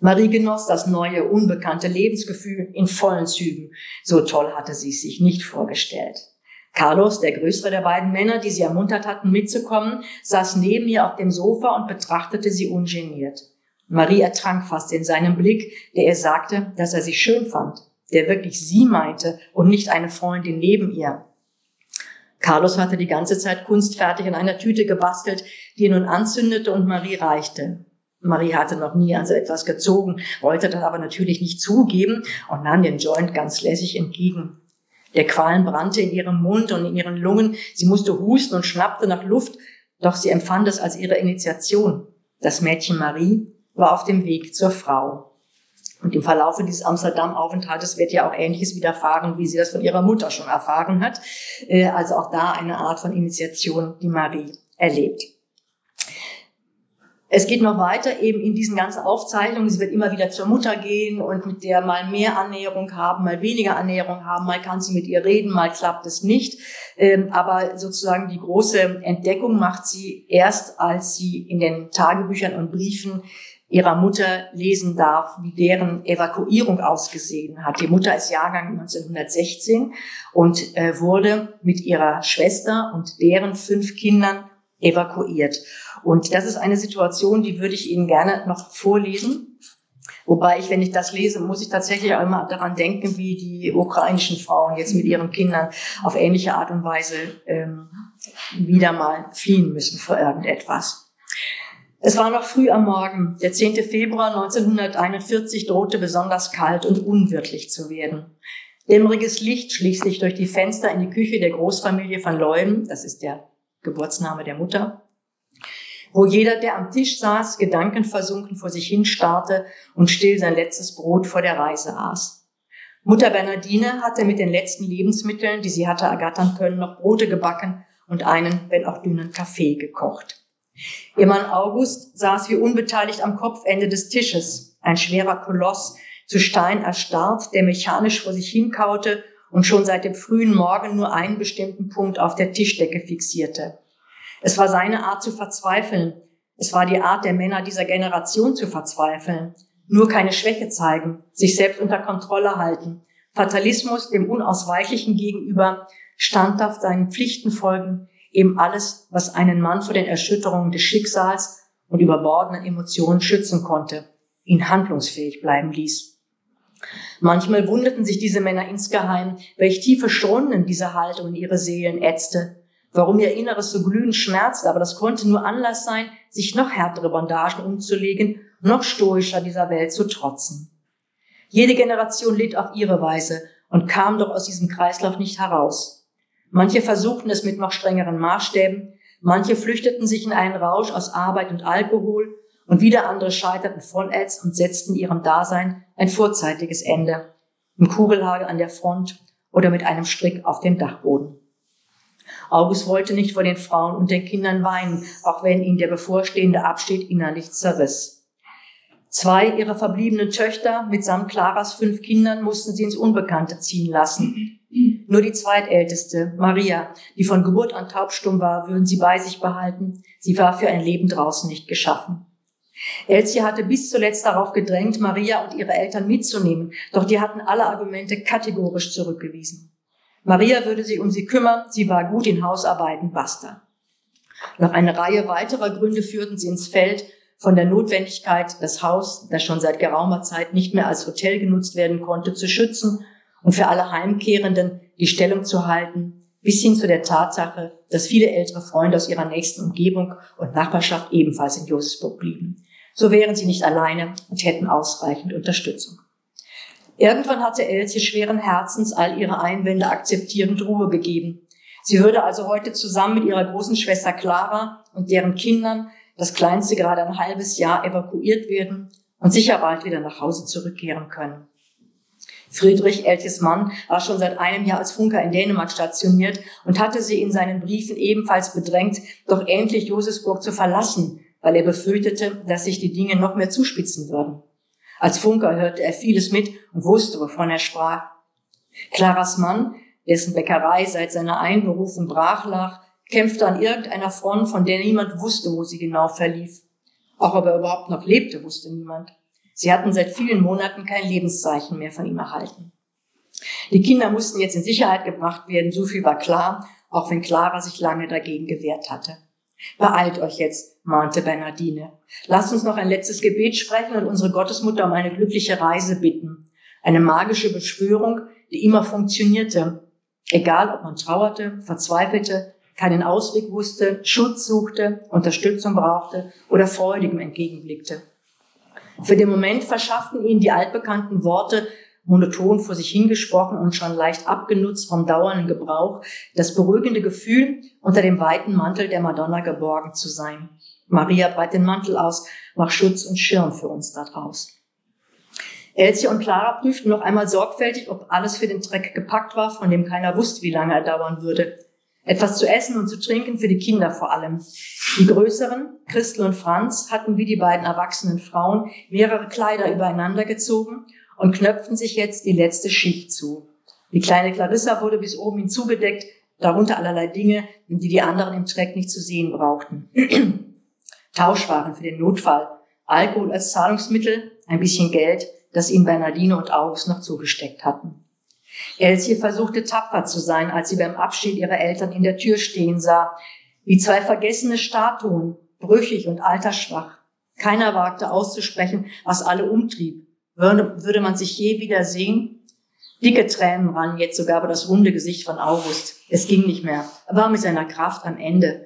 Marie genoss das neue, unbekannte Lebensgefühl in vollen Zügen. So toll hatte sie es sich nicht vorgestellt. Carlos, der größere der beiden Männer, die sie ermuntert hatten, mitzukommen, saß neben ihr auf dem Sofa und betrachtete sie ungeniert. Marie ertrank fast in seinem Blick, der ihr sagte, dass er sie schön fand, der wirklich sie meinte und nicht eine Freundin neben ihr. Carlos hatte die ganze Zeit kunstfertig in einer Tüte gebastelt, die er nun anzündete und Marie reichte. Marie hatte noch nie an so etwas gezogen, wollte das aber natürlich nicht zugeben und nahm den Joint ganz lässig entgegen. Der Qualen brannte in ihrem Mund und in ihren Lungen. Sie musste husten und schnappte nach Luft, doch sie empfand es als ihre Initiation. Das Mädchen Marie war auf dem Weg zur Frau. Und im Verlaufe dieses Amsterdam-Aufenthaltes wird ja auch Ähnliches widerfahren, wie sie das von ihrer Mutter schon erfahren hat. Äh, also auch da eine Art von Initiation, die Marie erlebt. Es geht noch weiter eben in diesen ganzen Aufzeichnungen. Sie wird immer wieder zur Mutter gehen und mit der mal mehr Annäherung haben, mal weniger Annäherung haben. Mal kann sie mit ihr reden, mal klappt es nicht. Ähm, aber sozusagen die große Entdeckung macht sie erst, als sie in den Tagebüchern und Briefen ihrer Mutter lesen darf, wie deren Evakuierung ausgesehen hat. Die Mutter ist Jahrgang 1916 und äh, wurde mit ihrer Schwester und deren fünf Kindern evakuiert. Und das ist eine Situation, die würde ich Ihnen gerne noch vorlesen. Wobei ich, wenn ich das lese, muss ich tatsächlich immer daran denken, wie die ukrainischen Frauen jetzt mit ihren Kindern auf ähnliche Art und Weise ähm, wieder mal fliehen müssen vor irgendetwas. Es war noch früh am Morgen. Der 10. Februar 1941 drohte besonders kalt und unwirtlich zu werden. Dämmeriges Licht schlich sich durch die Fenster in die Küche der Großfamilie von Leuen, das ist der Geburtsname der Mutter, wo jeder, der am Tisch saß, gedankenversunken vor sich hin starrte und still sein letztes Brot vor der Reise aß. Mutter Bernardine hatte mit den letzten Lebensmitteln, die sie hatte ergattern können, noch Brote gebacken und einen, wenn auch dünnen Kaffee gekocht. Ihr Mann August saß wie unbeteiligt am Kopfende des Tisches, ein schwerer Koloss, zu Stein erstarrt, der mechanisch vor sich hinkaute und schon seit dem frühen Morgen nur einen bestimmten Punkt auf der Tischdecke fixierte. Es war seine Art zu verzweifeln. Es war die Art der Männer dieser Generation zu verzweifeln. Nur keine Schwäche zeigen, sich selbst unter Kontrolle halten. Fatalismus dem Unausweichlichen gegenüber, standhaft seinen Pflichten folgen, eben alles, was einen Mann vor den Erschütterungen des Schicksals und überbordenden Emotionen schützen konnte, ihn handlungsfähig bleiben ließ. Manchmal wunderten sich diese Männer insgeheim, welch tiefe Stunden diese Haltung in ihre Seelen ätzte, warum ihr Inneres so glühend schmerzte, aber das konnte nur Anlass sein, sich noch härtere Bandagen umzulegen, noch stoischer dieser Welt zu trotzen. Jede Generation litt auf ihre Weise und kam doch aus diesem Kreislauf nicht heraus. Manche versuchten es mit noch strengeren Maßstäben, manche flüchteten sich in einen Rausch aus Arbeit und Alkohol und wieder andere scheiterten vollends und setzten ihrem Dasein ein vorzeitiges Ende, im Kugelhagel an der Front oder mit einem Strick auf dem Dachboden. August wollte nicht vor den Frauen und den Kindern weinen, auch wenn ihn der bevorstehende Abschied innerlich zerriss. Zwei ihrer verbliebenen Töchter mitsamt Claras fünf Kindern mussten sie ins Unbekannte ziehen lassen. Nur die zweitälteste, Maria, die von Geburt an taubstumm war, würden sie bei sich behalten. Sie war für ein Leben draußen nicht geschaffen. Elsie hatte bis zuletzt darauf gedrängt, Maria und ihre Eltern mitzunehmen, doch die hatten alle Argumente kategorisch zurückgewiesen. Maria würde sich um sie kümmern, sie war gut in Hausarbeiten, basta. Noch eine Reihe weiterer Gründe führten sie ins Feld, von der Notwendigkeit, das Haus, das schon seit geraumer Zeit nicht mehr als Hotel genutzt werden konnte, zu schützen und für alle Heimkehrenden die Stellung zu halten, bis hin zu der Tatsache, dass viele ältere Freunde aus ihrer nächsten Umgebung und Nachbarschaft ebenfalls in Josefsburg blieben. So wären sie nicht alleine und hätten ausreichend Unterstützung. Irgendwann hatte Elsie schweren Herzens all ihre Einwände akzeptierend Ruhe gegeben. Sie würde also heute zusammen mit ihrer großen Schwester Clara und deren Kindern, das kleinste gerade ein halbes Jahr, evakuiert werden und sicher bald wieder nach Hause zurückkehren können. Friedrich Elches Mann war schon seit einem Jahr als Funker in Dänemark stationiert und hatte sie in seinen Briefen ebenfalls bedrängt, doch endlich Josefsburg zu verlassen, weil er befürchtete, dass sich die Dinge noch mehr zuspitzen würden. Als Funker hörte er vieles mit und wusste, wovon er sprach. Claras Mann, dessen Bäckerei seit seiner Einberufung brach lag, kämpfte an irgendeiner Front, von der niemand wusste, wo sie genau verlief. Auch ob er überhaupt noch lebte, wusste niemand. Sie hatten seit vielen Monaten kein Lebenszeichen mehr von ihm erhalten. Die Kinder mussten jetzt in Sicherheit gebracht werden, so viel war klar, auch wenn Clara sich lange dagegen gewehrt hatte. Beeilt euch jetzt, mahnte Bernardine. Lasst uns noch ein letztes Gebet sprechen und unsere Gottesmutter um eine glückliche Reise bitten. Eine magische Beschwörung, die immer funktionierte. Egal, ob man trauerte, verzweifelte, keinen Ausweg wusste, Schutz suchte, Unterstützung brauchte oder freudigem entgegenblickte. Für den Moment verschafften ihnen die altbekannten Worte monoton vor sich hingesprochen und schon leicht abgenutzt vom dauernden Gebrauch, das beruhigende Gefühl, unter dem weiten Mantel der Madonna geborgen zu sein. Maria breit den Mantel aus, mach Schutz und Schirm für uns da draus. Elsie und Clara prüften noch einmal sorgfältig, ob alles für den Treck gepackt war, von dem keiner wusste, wie lange er dauern würde. Etwas zu essen und zu trinken für die Kinder vor allem. Die größeren, Christel und Franz, hatten wie die beiden erwachsenen Frauen mehrere Kleider übereinander gezogen und knöpften sich jetzt die letzte Schicht zu. Die kleine Clarissa wurde bis oben hin zugedeckt, darunter allerlei Dinge, die die anderen im Treck nicht zu sehen brauchten. Tauschwaren für den Notfall, Alkohol als Zahlungsmittel, ein bisschen Geld, das ihnen Bernardine und August noch zugesteckt hatten. Elsie versuchte tapfer zu sein, als sie beim Abschied ihrer Eltern in der Tür stehen sah, wie zwei vergessene Statuen, brüchig und altersschwach. Keiner wagte auszusprechen, was alle umtrieb. Würde, würde man sich je wieder sehen? Dicke Tränen rannen jetzt sogar über das runde Gesicht von August. Es ging nicht mehr. Er war mit seiner Kraft am Ende.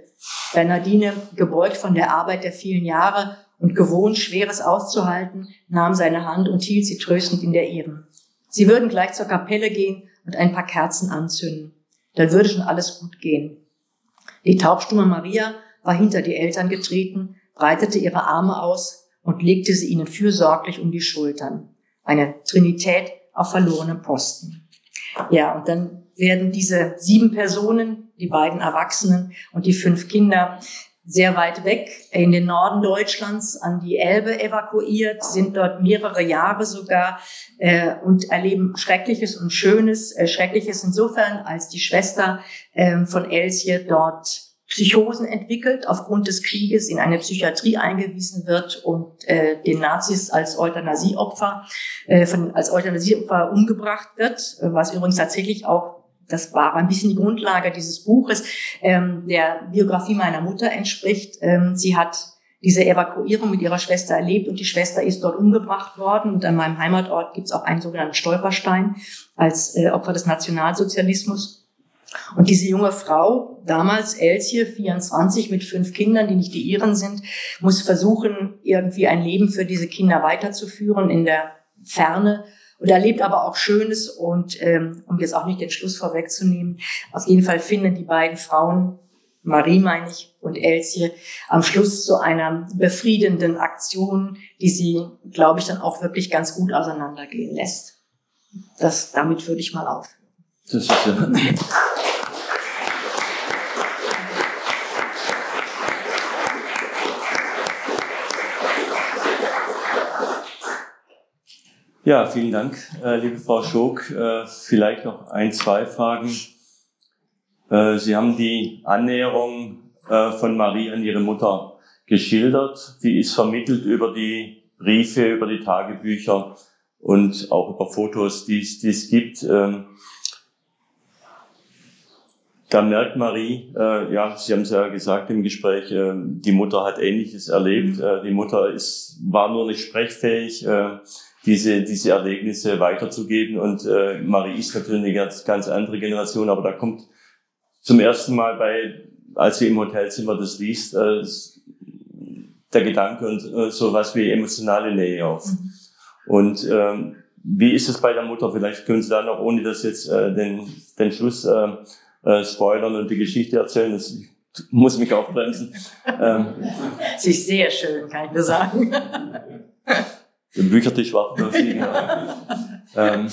Bernardine, gebeugt von der Arbeit der vielen Jahre und gewohnt, Schweres auszuhalten, nahm seine Hand und hielt sie tröstend in der ihren. Sie würden gleich zur Kapelle gehen und ein paar Kerzen anzünden. Dann würde schon alles gut gehen. Die taubstumme Maria war hinter die Eltern getreten, breitete ihre Arme aus, und legte sie ihnen fürsorglich um die Schultern. Eine Trinität auf verlorenem Posten. Ja, und dann werden diese sieben Personen, die beiden Erwachsenen und die fünf Kinder, sehr weit weg in den Norden Deutschlands an die Elbe evakuiert, sind dort mehrere Jahre sogar äh, und erleben Schreckliches und Schönes. Äh, Schreckliches insofern, als die Schwester äh, von Elsie dort Psychosen entwickelt, aufgrund des Krieges in eine Psychiatrie eingewiesen wird und äh, den Nazis als Euthanasieopfer, äh, von, als Euthanasieopfer umgebracht wird, was übrigens tatsächlich auch das war ein bisschen die Grundlage dieses Buches, ähm, der Biografie meiner Mutter entspricht. Ähm, sie hat diese Evakuierung mit ihrer Schwester erlebt und die Schwester ist dort umgebracht worden. Und an meinem Heimatort gibt es auch einen sogenannten Stolperstein als äh, Opfer des Nationalsozialismus. Und diese junge Frau, damals Elsie, 24 mit fünf Kindern, die nicht die ihren sind, muss versuchen, irgendwie ein Leben für diese Kinder weiterzuführen in der Ferne und erlebt aber auch Schönes und ähm, um jetzt auch nicht den Schluss vorwegzunehmen, auf jeden Fall finden die beiden Frauen, Marie meine ich und Elsie, am Schluss zu einer befriedenden Aktion, die sie, glaube ich, dann auch wirklich ganz gut auseinandergehen lässt. Das, damit würde ich mal aufhören. Das ist ja
Ja, vielen Dank, äh, liebe Frau Schog. Äh, vielleicht noch ein, zwei Fragen. Äh, Sie haben die Annäherung von Marie an ihre Mutter geschildert. Die ist vermittelt über die Briefe, über die Tagebücher und auch über Fotos, die es, die es gibt. Ähm, da merkt Marie, ja, Sie haben es ja gesagt im Gespräch, die Mutter hat Ähnliches erlebt. Mhm. Die Mutter ist, war nur nicht sprechfähig diese, diese Erlebnisse weiterzugeben. Und äh, Marie ist natürlich eine ganz, ganz andere Generation, aber da kommt zum ersten Mal bei, als sie im Hotelzimmer das liest, äh, der Gedanke und äh, so was wie emotionale Nähe auf. Mhm. Und ähm, wie ist es bei der Mutter? Vielleicht können Sie da noch, ohne das jetzt äh, den, den Schluss äh, äh, spoilern und die Geschichte erzählen. Das, ich muss mich auch bremsen.
ähm, Sie ist sehr schön, kann ich nur sagen.
Den Büchertisch warten auf Sie. ähm,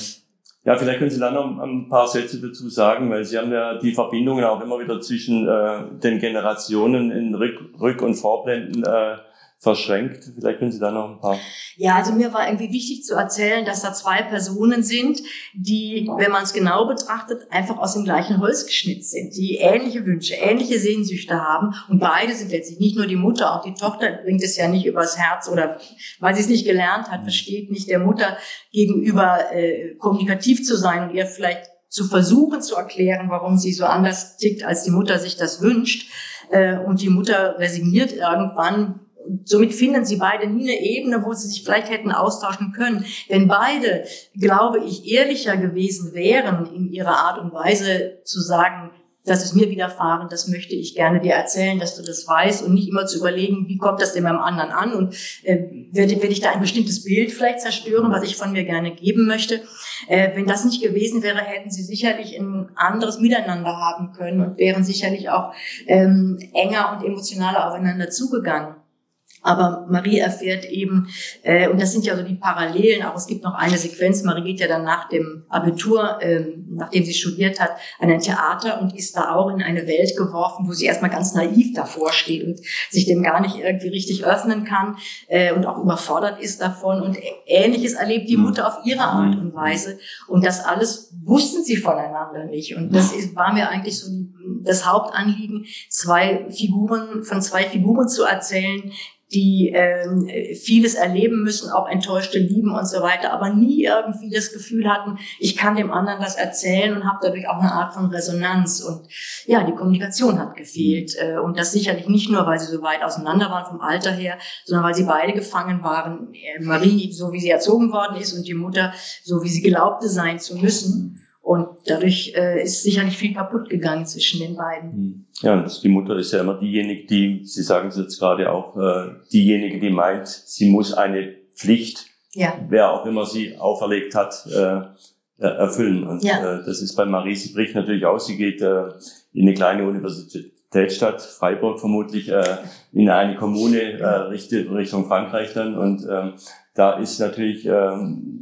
ja, vielleicht können Sie da noch ein paar Sätze dazu sagen, weil Sie haben ja die Verbindungen auch immer wieder zwischen äh, den Generationen in Rück-, Rück und Vorblenden äh, verschränkt. Vielleicht können Sie da noch ein paar.
Ja, also mir war irgendwie wichtig zu erzählen, dass da zwei Personen sind, die, wenn man es genau betrachtet, einfach aus dem gleichen Holz geschnitzt sind, die ähnliche Wünsche, ähnliche Sehnsüchte haben. Und beide sind letztlich nicht nur die Mutter, auch die Tochter bringt es ja nicht übers Herz oder weil sie es nicht gelernt hat, versteht nicht der Mutter gegenüber äh, kommunikativ zu sein und ihr vielleicht zu versuchen zu erklären, warum sie so anders tickt, als die Mutter sich das wünscht. Äh, und die Mutter resigniert irgendwann, somit finden sie beide nie eine Ebene, wo sie sich vielleicht hätten austauschen können. Wenn beide, glaube ich, ehrlicher gewesen wären in ihrer Art und Weise zu sagen, das ist mir widerfahren, das möchte ich gerne dir erzählen, dass du das weißt und nicht immer zu überlegen, wie kommt das denn beim anderen an und äh, werde, werde ich da ein bestimmtes Bild vielleicht zerstören, was ich von mir gerne geben möchte. Äh, wenn das nicht gewesen wäre, hätten sie sicherlich ein anderes Miteinander haben können und wären sicherlich auch ähm, enger und emotionaler aufeinander zugegangen. Aber Marie erfährt eben, äh, und das sind ja so die Parallelen, auch es gibt noch eine Sequenz, Marie geht ja dann nach dem Abitur, ähm, nachdem sie studiert hat, an ein Theater und ist da auch in eine Welt geworfen, wo sie erstmal ganz naiv davor steht und sich dem gar nicht irgendwie richtig öffnen kann äh, und auch überfordert ist davon. Und ähnliches erlebt die mhm. Mutter auf ihre Art und Weise. Und das alles wussten sie voneinander nicht. Und das ist, war mir eigentlich so das Hauptanliegen, zwei Figuren, von zwei Figuren zu erzählen, die ähm, vieles erleben müssen, auch enttäuschte Lieben und so weiter, aber nie irgendwie das Gefühl hatten, ich kann dem anderen das erzählen und habe dadurch auch eine Art von Resonanz. Und ja, die Kommunikation hat gefehlt. Äh, und das sicherlich nicht nur, weil sie so weit auseinander waren vom Alter her, sondern weil sie beide gefangen waren. Äh, Marie, so wie sie erzogen worden ist, und die Mutter, so wie sie glaubte sein zu müssen. Und dadurch äh, ist sicherlich viel kaputt gegangen zwischen den beiden. Hm.
Ja, und die Mutter ist ja immer diejenige, die, Sie sagen es jetzt gerade auch, äh, diejenige, die meint, sie muss eine Pflicht, ja. wer auch immer sie auferlegt hat, äh, erfüllen. Und ja. äh, das ist bei Marie, sie bricht natürlich aus, sie geht äh, in eine kleine Universitätsstadt, Freiburg vermutlich, äh, in eine Kommune äh, Richtung Frankreich dann. Und ähm, da ist natürlich... Ähm,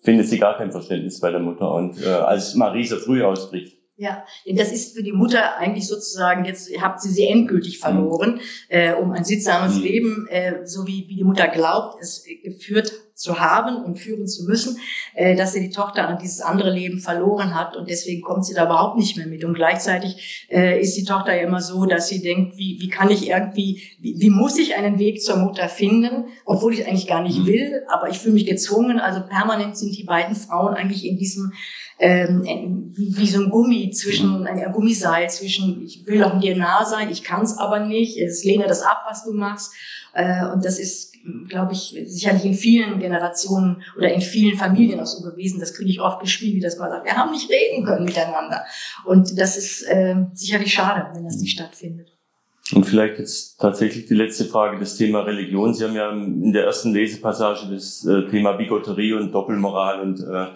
findet sie gar kein Verständnis bei der Mutter. Und äh, als Marie so früh ausbricht,
ja, denn das ist für die Mutter eigentlich sozusagen, jetzt habt sie sie endgültig mhm. verloren, mhm. äh, um ein sittsames mhm. Leben, äh, so wie, wie die Mutter glaubt, es geführt zu haben und führen zu müssen, äh, dass sie die Tochter an dieses andere Leben verloren hat und deswegen kommt sie da überhaupt nicht mehr mit. Und gleichzeitig äh, ist die Tochter ja immer so, dass sie denkt, wie, wie kann ich irgendwie, wie, wie muss ich einen Weg zur Mutter finden, obwohl ich eigentlich gar nicht will, aber ich fühle mich gezwungen. Also permanent sind die beiden Frauen eigentlich in diesem ähm, wie, wie so ein Gummi zwischen, ein Gummiseil zwischen, ich will doch dir nah sein, ich kann es aber nicht, es lehne das ab, was du machst. Äh, und das ist, glaube ich, sicherlich in vielen Generationen oder in vielen Familien auch so gewesen. Das kriege ich oft gespielt, dass man sagt, wir haben nicht reden können miteinander. Und das ist äh, sicherlich schade, wenn das nicht stattfindet.
Und vielleicht jetzt tatsächlich die letzte Frage, das Thema Religion. Sie haben ja in der ersten Lesepassage das äh, Thema Bigotterie und Doppelmoral und äh,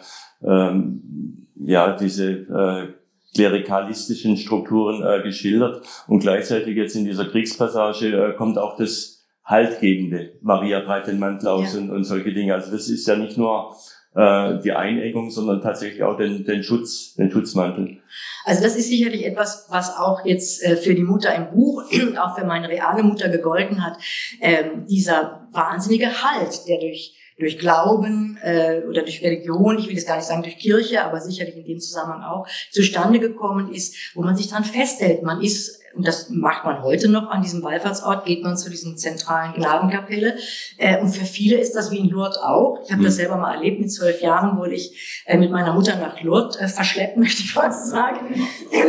ähm, ja diese äh, klerikalistischen Strukturen äh, geschildert. Und gleichzeitig jetzt in dieser Kriegspassage äh, kommt auch das Haltgebende. Maria breit den Mantel aus ja. und, und solche Dinge. Also das ist ja nicht nur äh, die Einengung, sondern tatsächlich auch den, den Schutz, den Schutzmantel.
Also das ist sicherlich etwas, was auch jetzt äh, für die Mutter im Buch und auch für meine reale Mutter gegolten hat. Ähm, dieser wahnsinnige Halt, der durch durch Glauben äh, oder durch Religion, ich will jetzt gar nicht sagen durch Kirche, aber sicherlich in dem Zusammenhang auch, zustande gekommen ist, wo man sich dran festhält. Man ist, und das macht man heute noch an diesem Wallfahrtsort, geht man zu diesen zentralen Gnadenkapelle. Äh, und für viele ist das wie in Lourdes auch. Ich habe mhm. das selber mal erlebt. Mit zwölf Jahren wurde ich äh, mit meiner Mutter nach Lourdes äh, verschleppt, möchte ich fast sagen.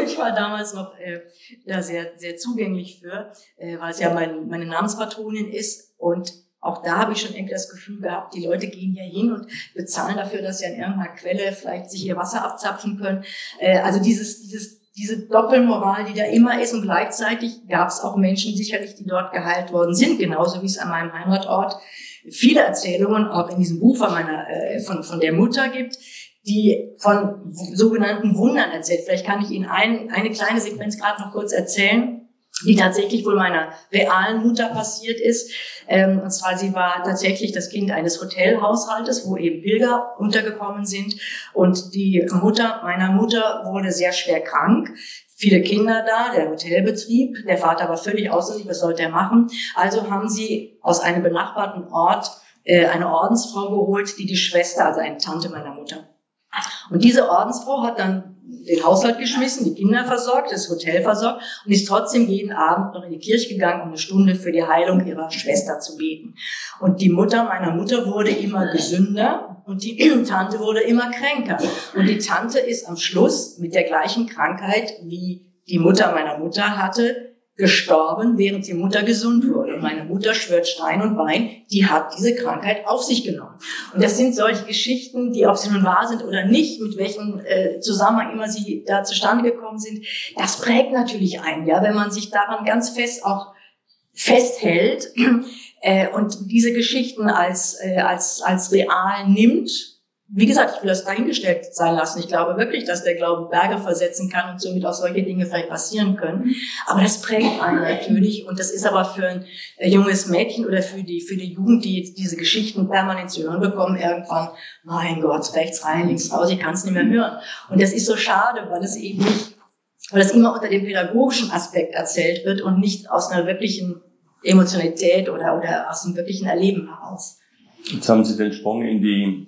ich war damals noch äh, da sehr, sehr zugänglich für, äh, weil es ja mein, meine Namenspatronin ist. Und auch da habe ich schon irgendwie das Gefühl gehabt, die Leute gehen hier hin und bezahlen dafür, dass sie an irgendeiner Quelle vielleicht sich ihr Wasser abzapfen können. Äh, also dieses, dieses, diese Doppelmoral, die da immer ist und gleichzeitig gab es auch Menschen sicherlich, die dort geheilt worden sind, genauso wie es an meinem Heimatort viele Erzählungen auch in diesem Buch von meiner, äh, von, von der Mutter gibt, die von sogenannten Wundern erzählt. Vielleicht kann ich Ihnen ein, eine kleine Sequenz gerade noch kurz erzählen die tatsächlich wohl meiner realen Mutter passiert ist. Ähm, und zwar, sie war tatsächlich das Kind eines Hotelhaushaltes, wo eben Pilger untergekommen sind. Und die Mutter meiner Mutter wurde sehr schwer krank. Viele Kinder da, der Hotelbetrieb. Der Vater war völlig außer sich, was sollte er machen? Also haben sie aus einem benachbarten Ort äh, eine Ordensfrau geholt, die die Schwester, also eine Tante meiner Mutter. Und diese Ordensfrau hat dann den Haushalt geschmissen, die Kinder versorgt, das Hotel versorgt und ist trotzdem jeden Abend noch in die Kirche gegangen, um eine Stunde für die Heilung ihrer Schwester zu beten. Und die Mutter meiner Mutter wurde immer gesünder und die Tante wurde immer kränker. Und die Tante ist am Schluss mit der gleichen Krankheit, wie die Mutter meiner Mutter hatte, gestorben, während die Mutter gesund wurde. Und meine Mutter schwört Stein und Bein, die hat diese Krankheit auf sich genommen. Und das sind solche Geschichten, die, ob sie nun wahr sind oder nicht, mit welchem äh, Zusammenhang immer sie da zustande gekommen sind, das prägt natürlich einen, ja, wenn man sich daran ganz fest auch festhält äh, und diese Geschichten als, äh, als, als real nimmt wie gesagt, ich will das dahingestellt sein lassen. Ich glaube wirklich, dass der Glaube Berge versetzen kann und somit auch solche Dinge vielleicht passieren können. Aber das prägt einen natürlich. Und das ist aber für ein äh, junges Mädchen oder für die, für die Jugend, die jetzt diese Geschichten permanent zu hören bekommen, irgendwann, mein Gott, rechts rein, links raus, ich kann es nicht mehr hören. Und das ist so schade, weil es eben nicht, weil es immer unter dem pädagogischen Aspekt erzählt wird und nicht aus einer wirklichen Emotionalität oder, oder aus einem wirklichen Erleben heraus.
Jetzt haben Sie den Sprung in die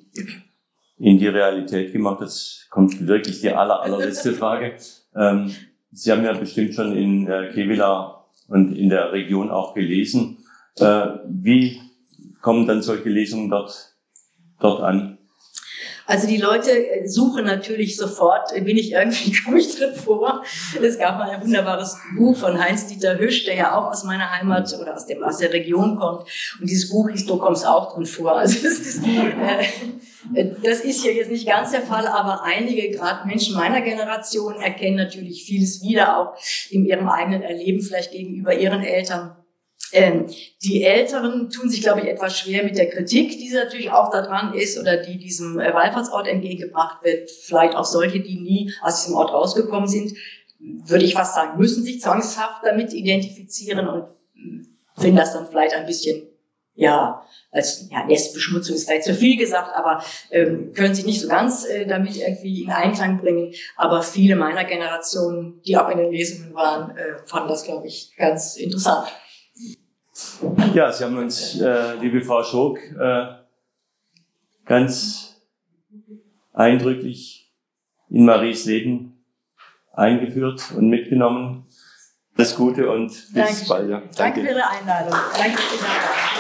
in die Realität gemacht. Das kommt wirklich die aller, allerletzte Frage. Ähm, Sie haben ja bestimmt schon in äh, Kevila und in der Region auch gelesen. Äh, wie kommen dann solche Lesungen dort, dort an?
Also die Leute äh, suchen natürlich sofort, äh, bin ich irgendwie, komme ich drin vor. Es gab mal ein wunderbares Buch von Heinz-Dieter Hüsch, der ja auch aus meiner Heimat oder aus, dem, aus der Region kommt. Und dieses Buch hieß, du kommst auch drin vor. Also das ist, äh, das ist hier jetzt nicht ganz der Fall, aber einige, gerade Menschen meiner Generation, erkennen natürlich vieles wieder, auch in ihrem eigenen Erleben, vielleicht gegenüber ihren Eltern ähm, die Älteren tun sich, glaube ich, etwas schwer mit der Kritik, die natürlich auch daran ist oder die diesem äh, Wallfahrtsort entgegengebracht wird. Vielleicht auch solche, die nie aus diesem Ort rausgekommen sind, würde ich fast sagen, müssen sich zwangshaft damit identifizieren und hm, finden das dann vielleicht ein bisschen, ja, als ja, Nestbeschmutzung ist vielleicht zu viel gesagt, aber ähm, können sich nicht so ganz äh, damit irgendwie in Einklang bringen. Aber viele meiner Generation, die auch in den Lesungen waren, äh, fanden das, glaube ich, ganz interessant.
Ja, Sie haben uns, äh, liebe Frau Schog, äh, ganz eindrücklich in Maries Leben eingeführt und mitgenommen. Das Gute und bis
Dankeschön.
bald. Ja.
Danke für Ihre Einladung. Danke für die Einladung.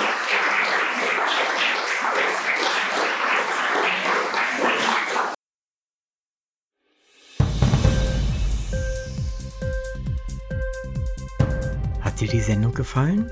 Hat dir die Sendung gefallen?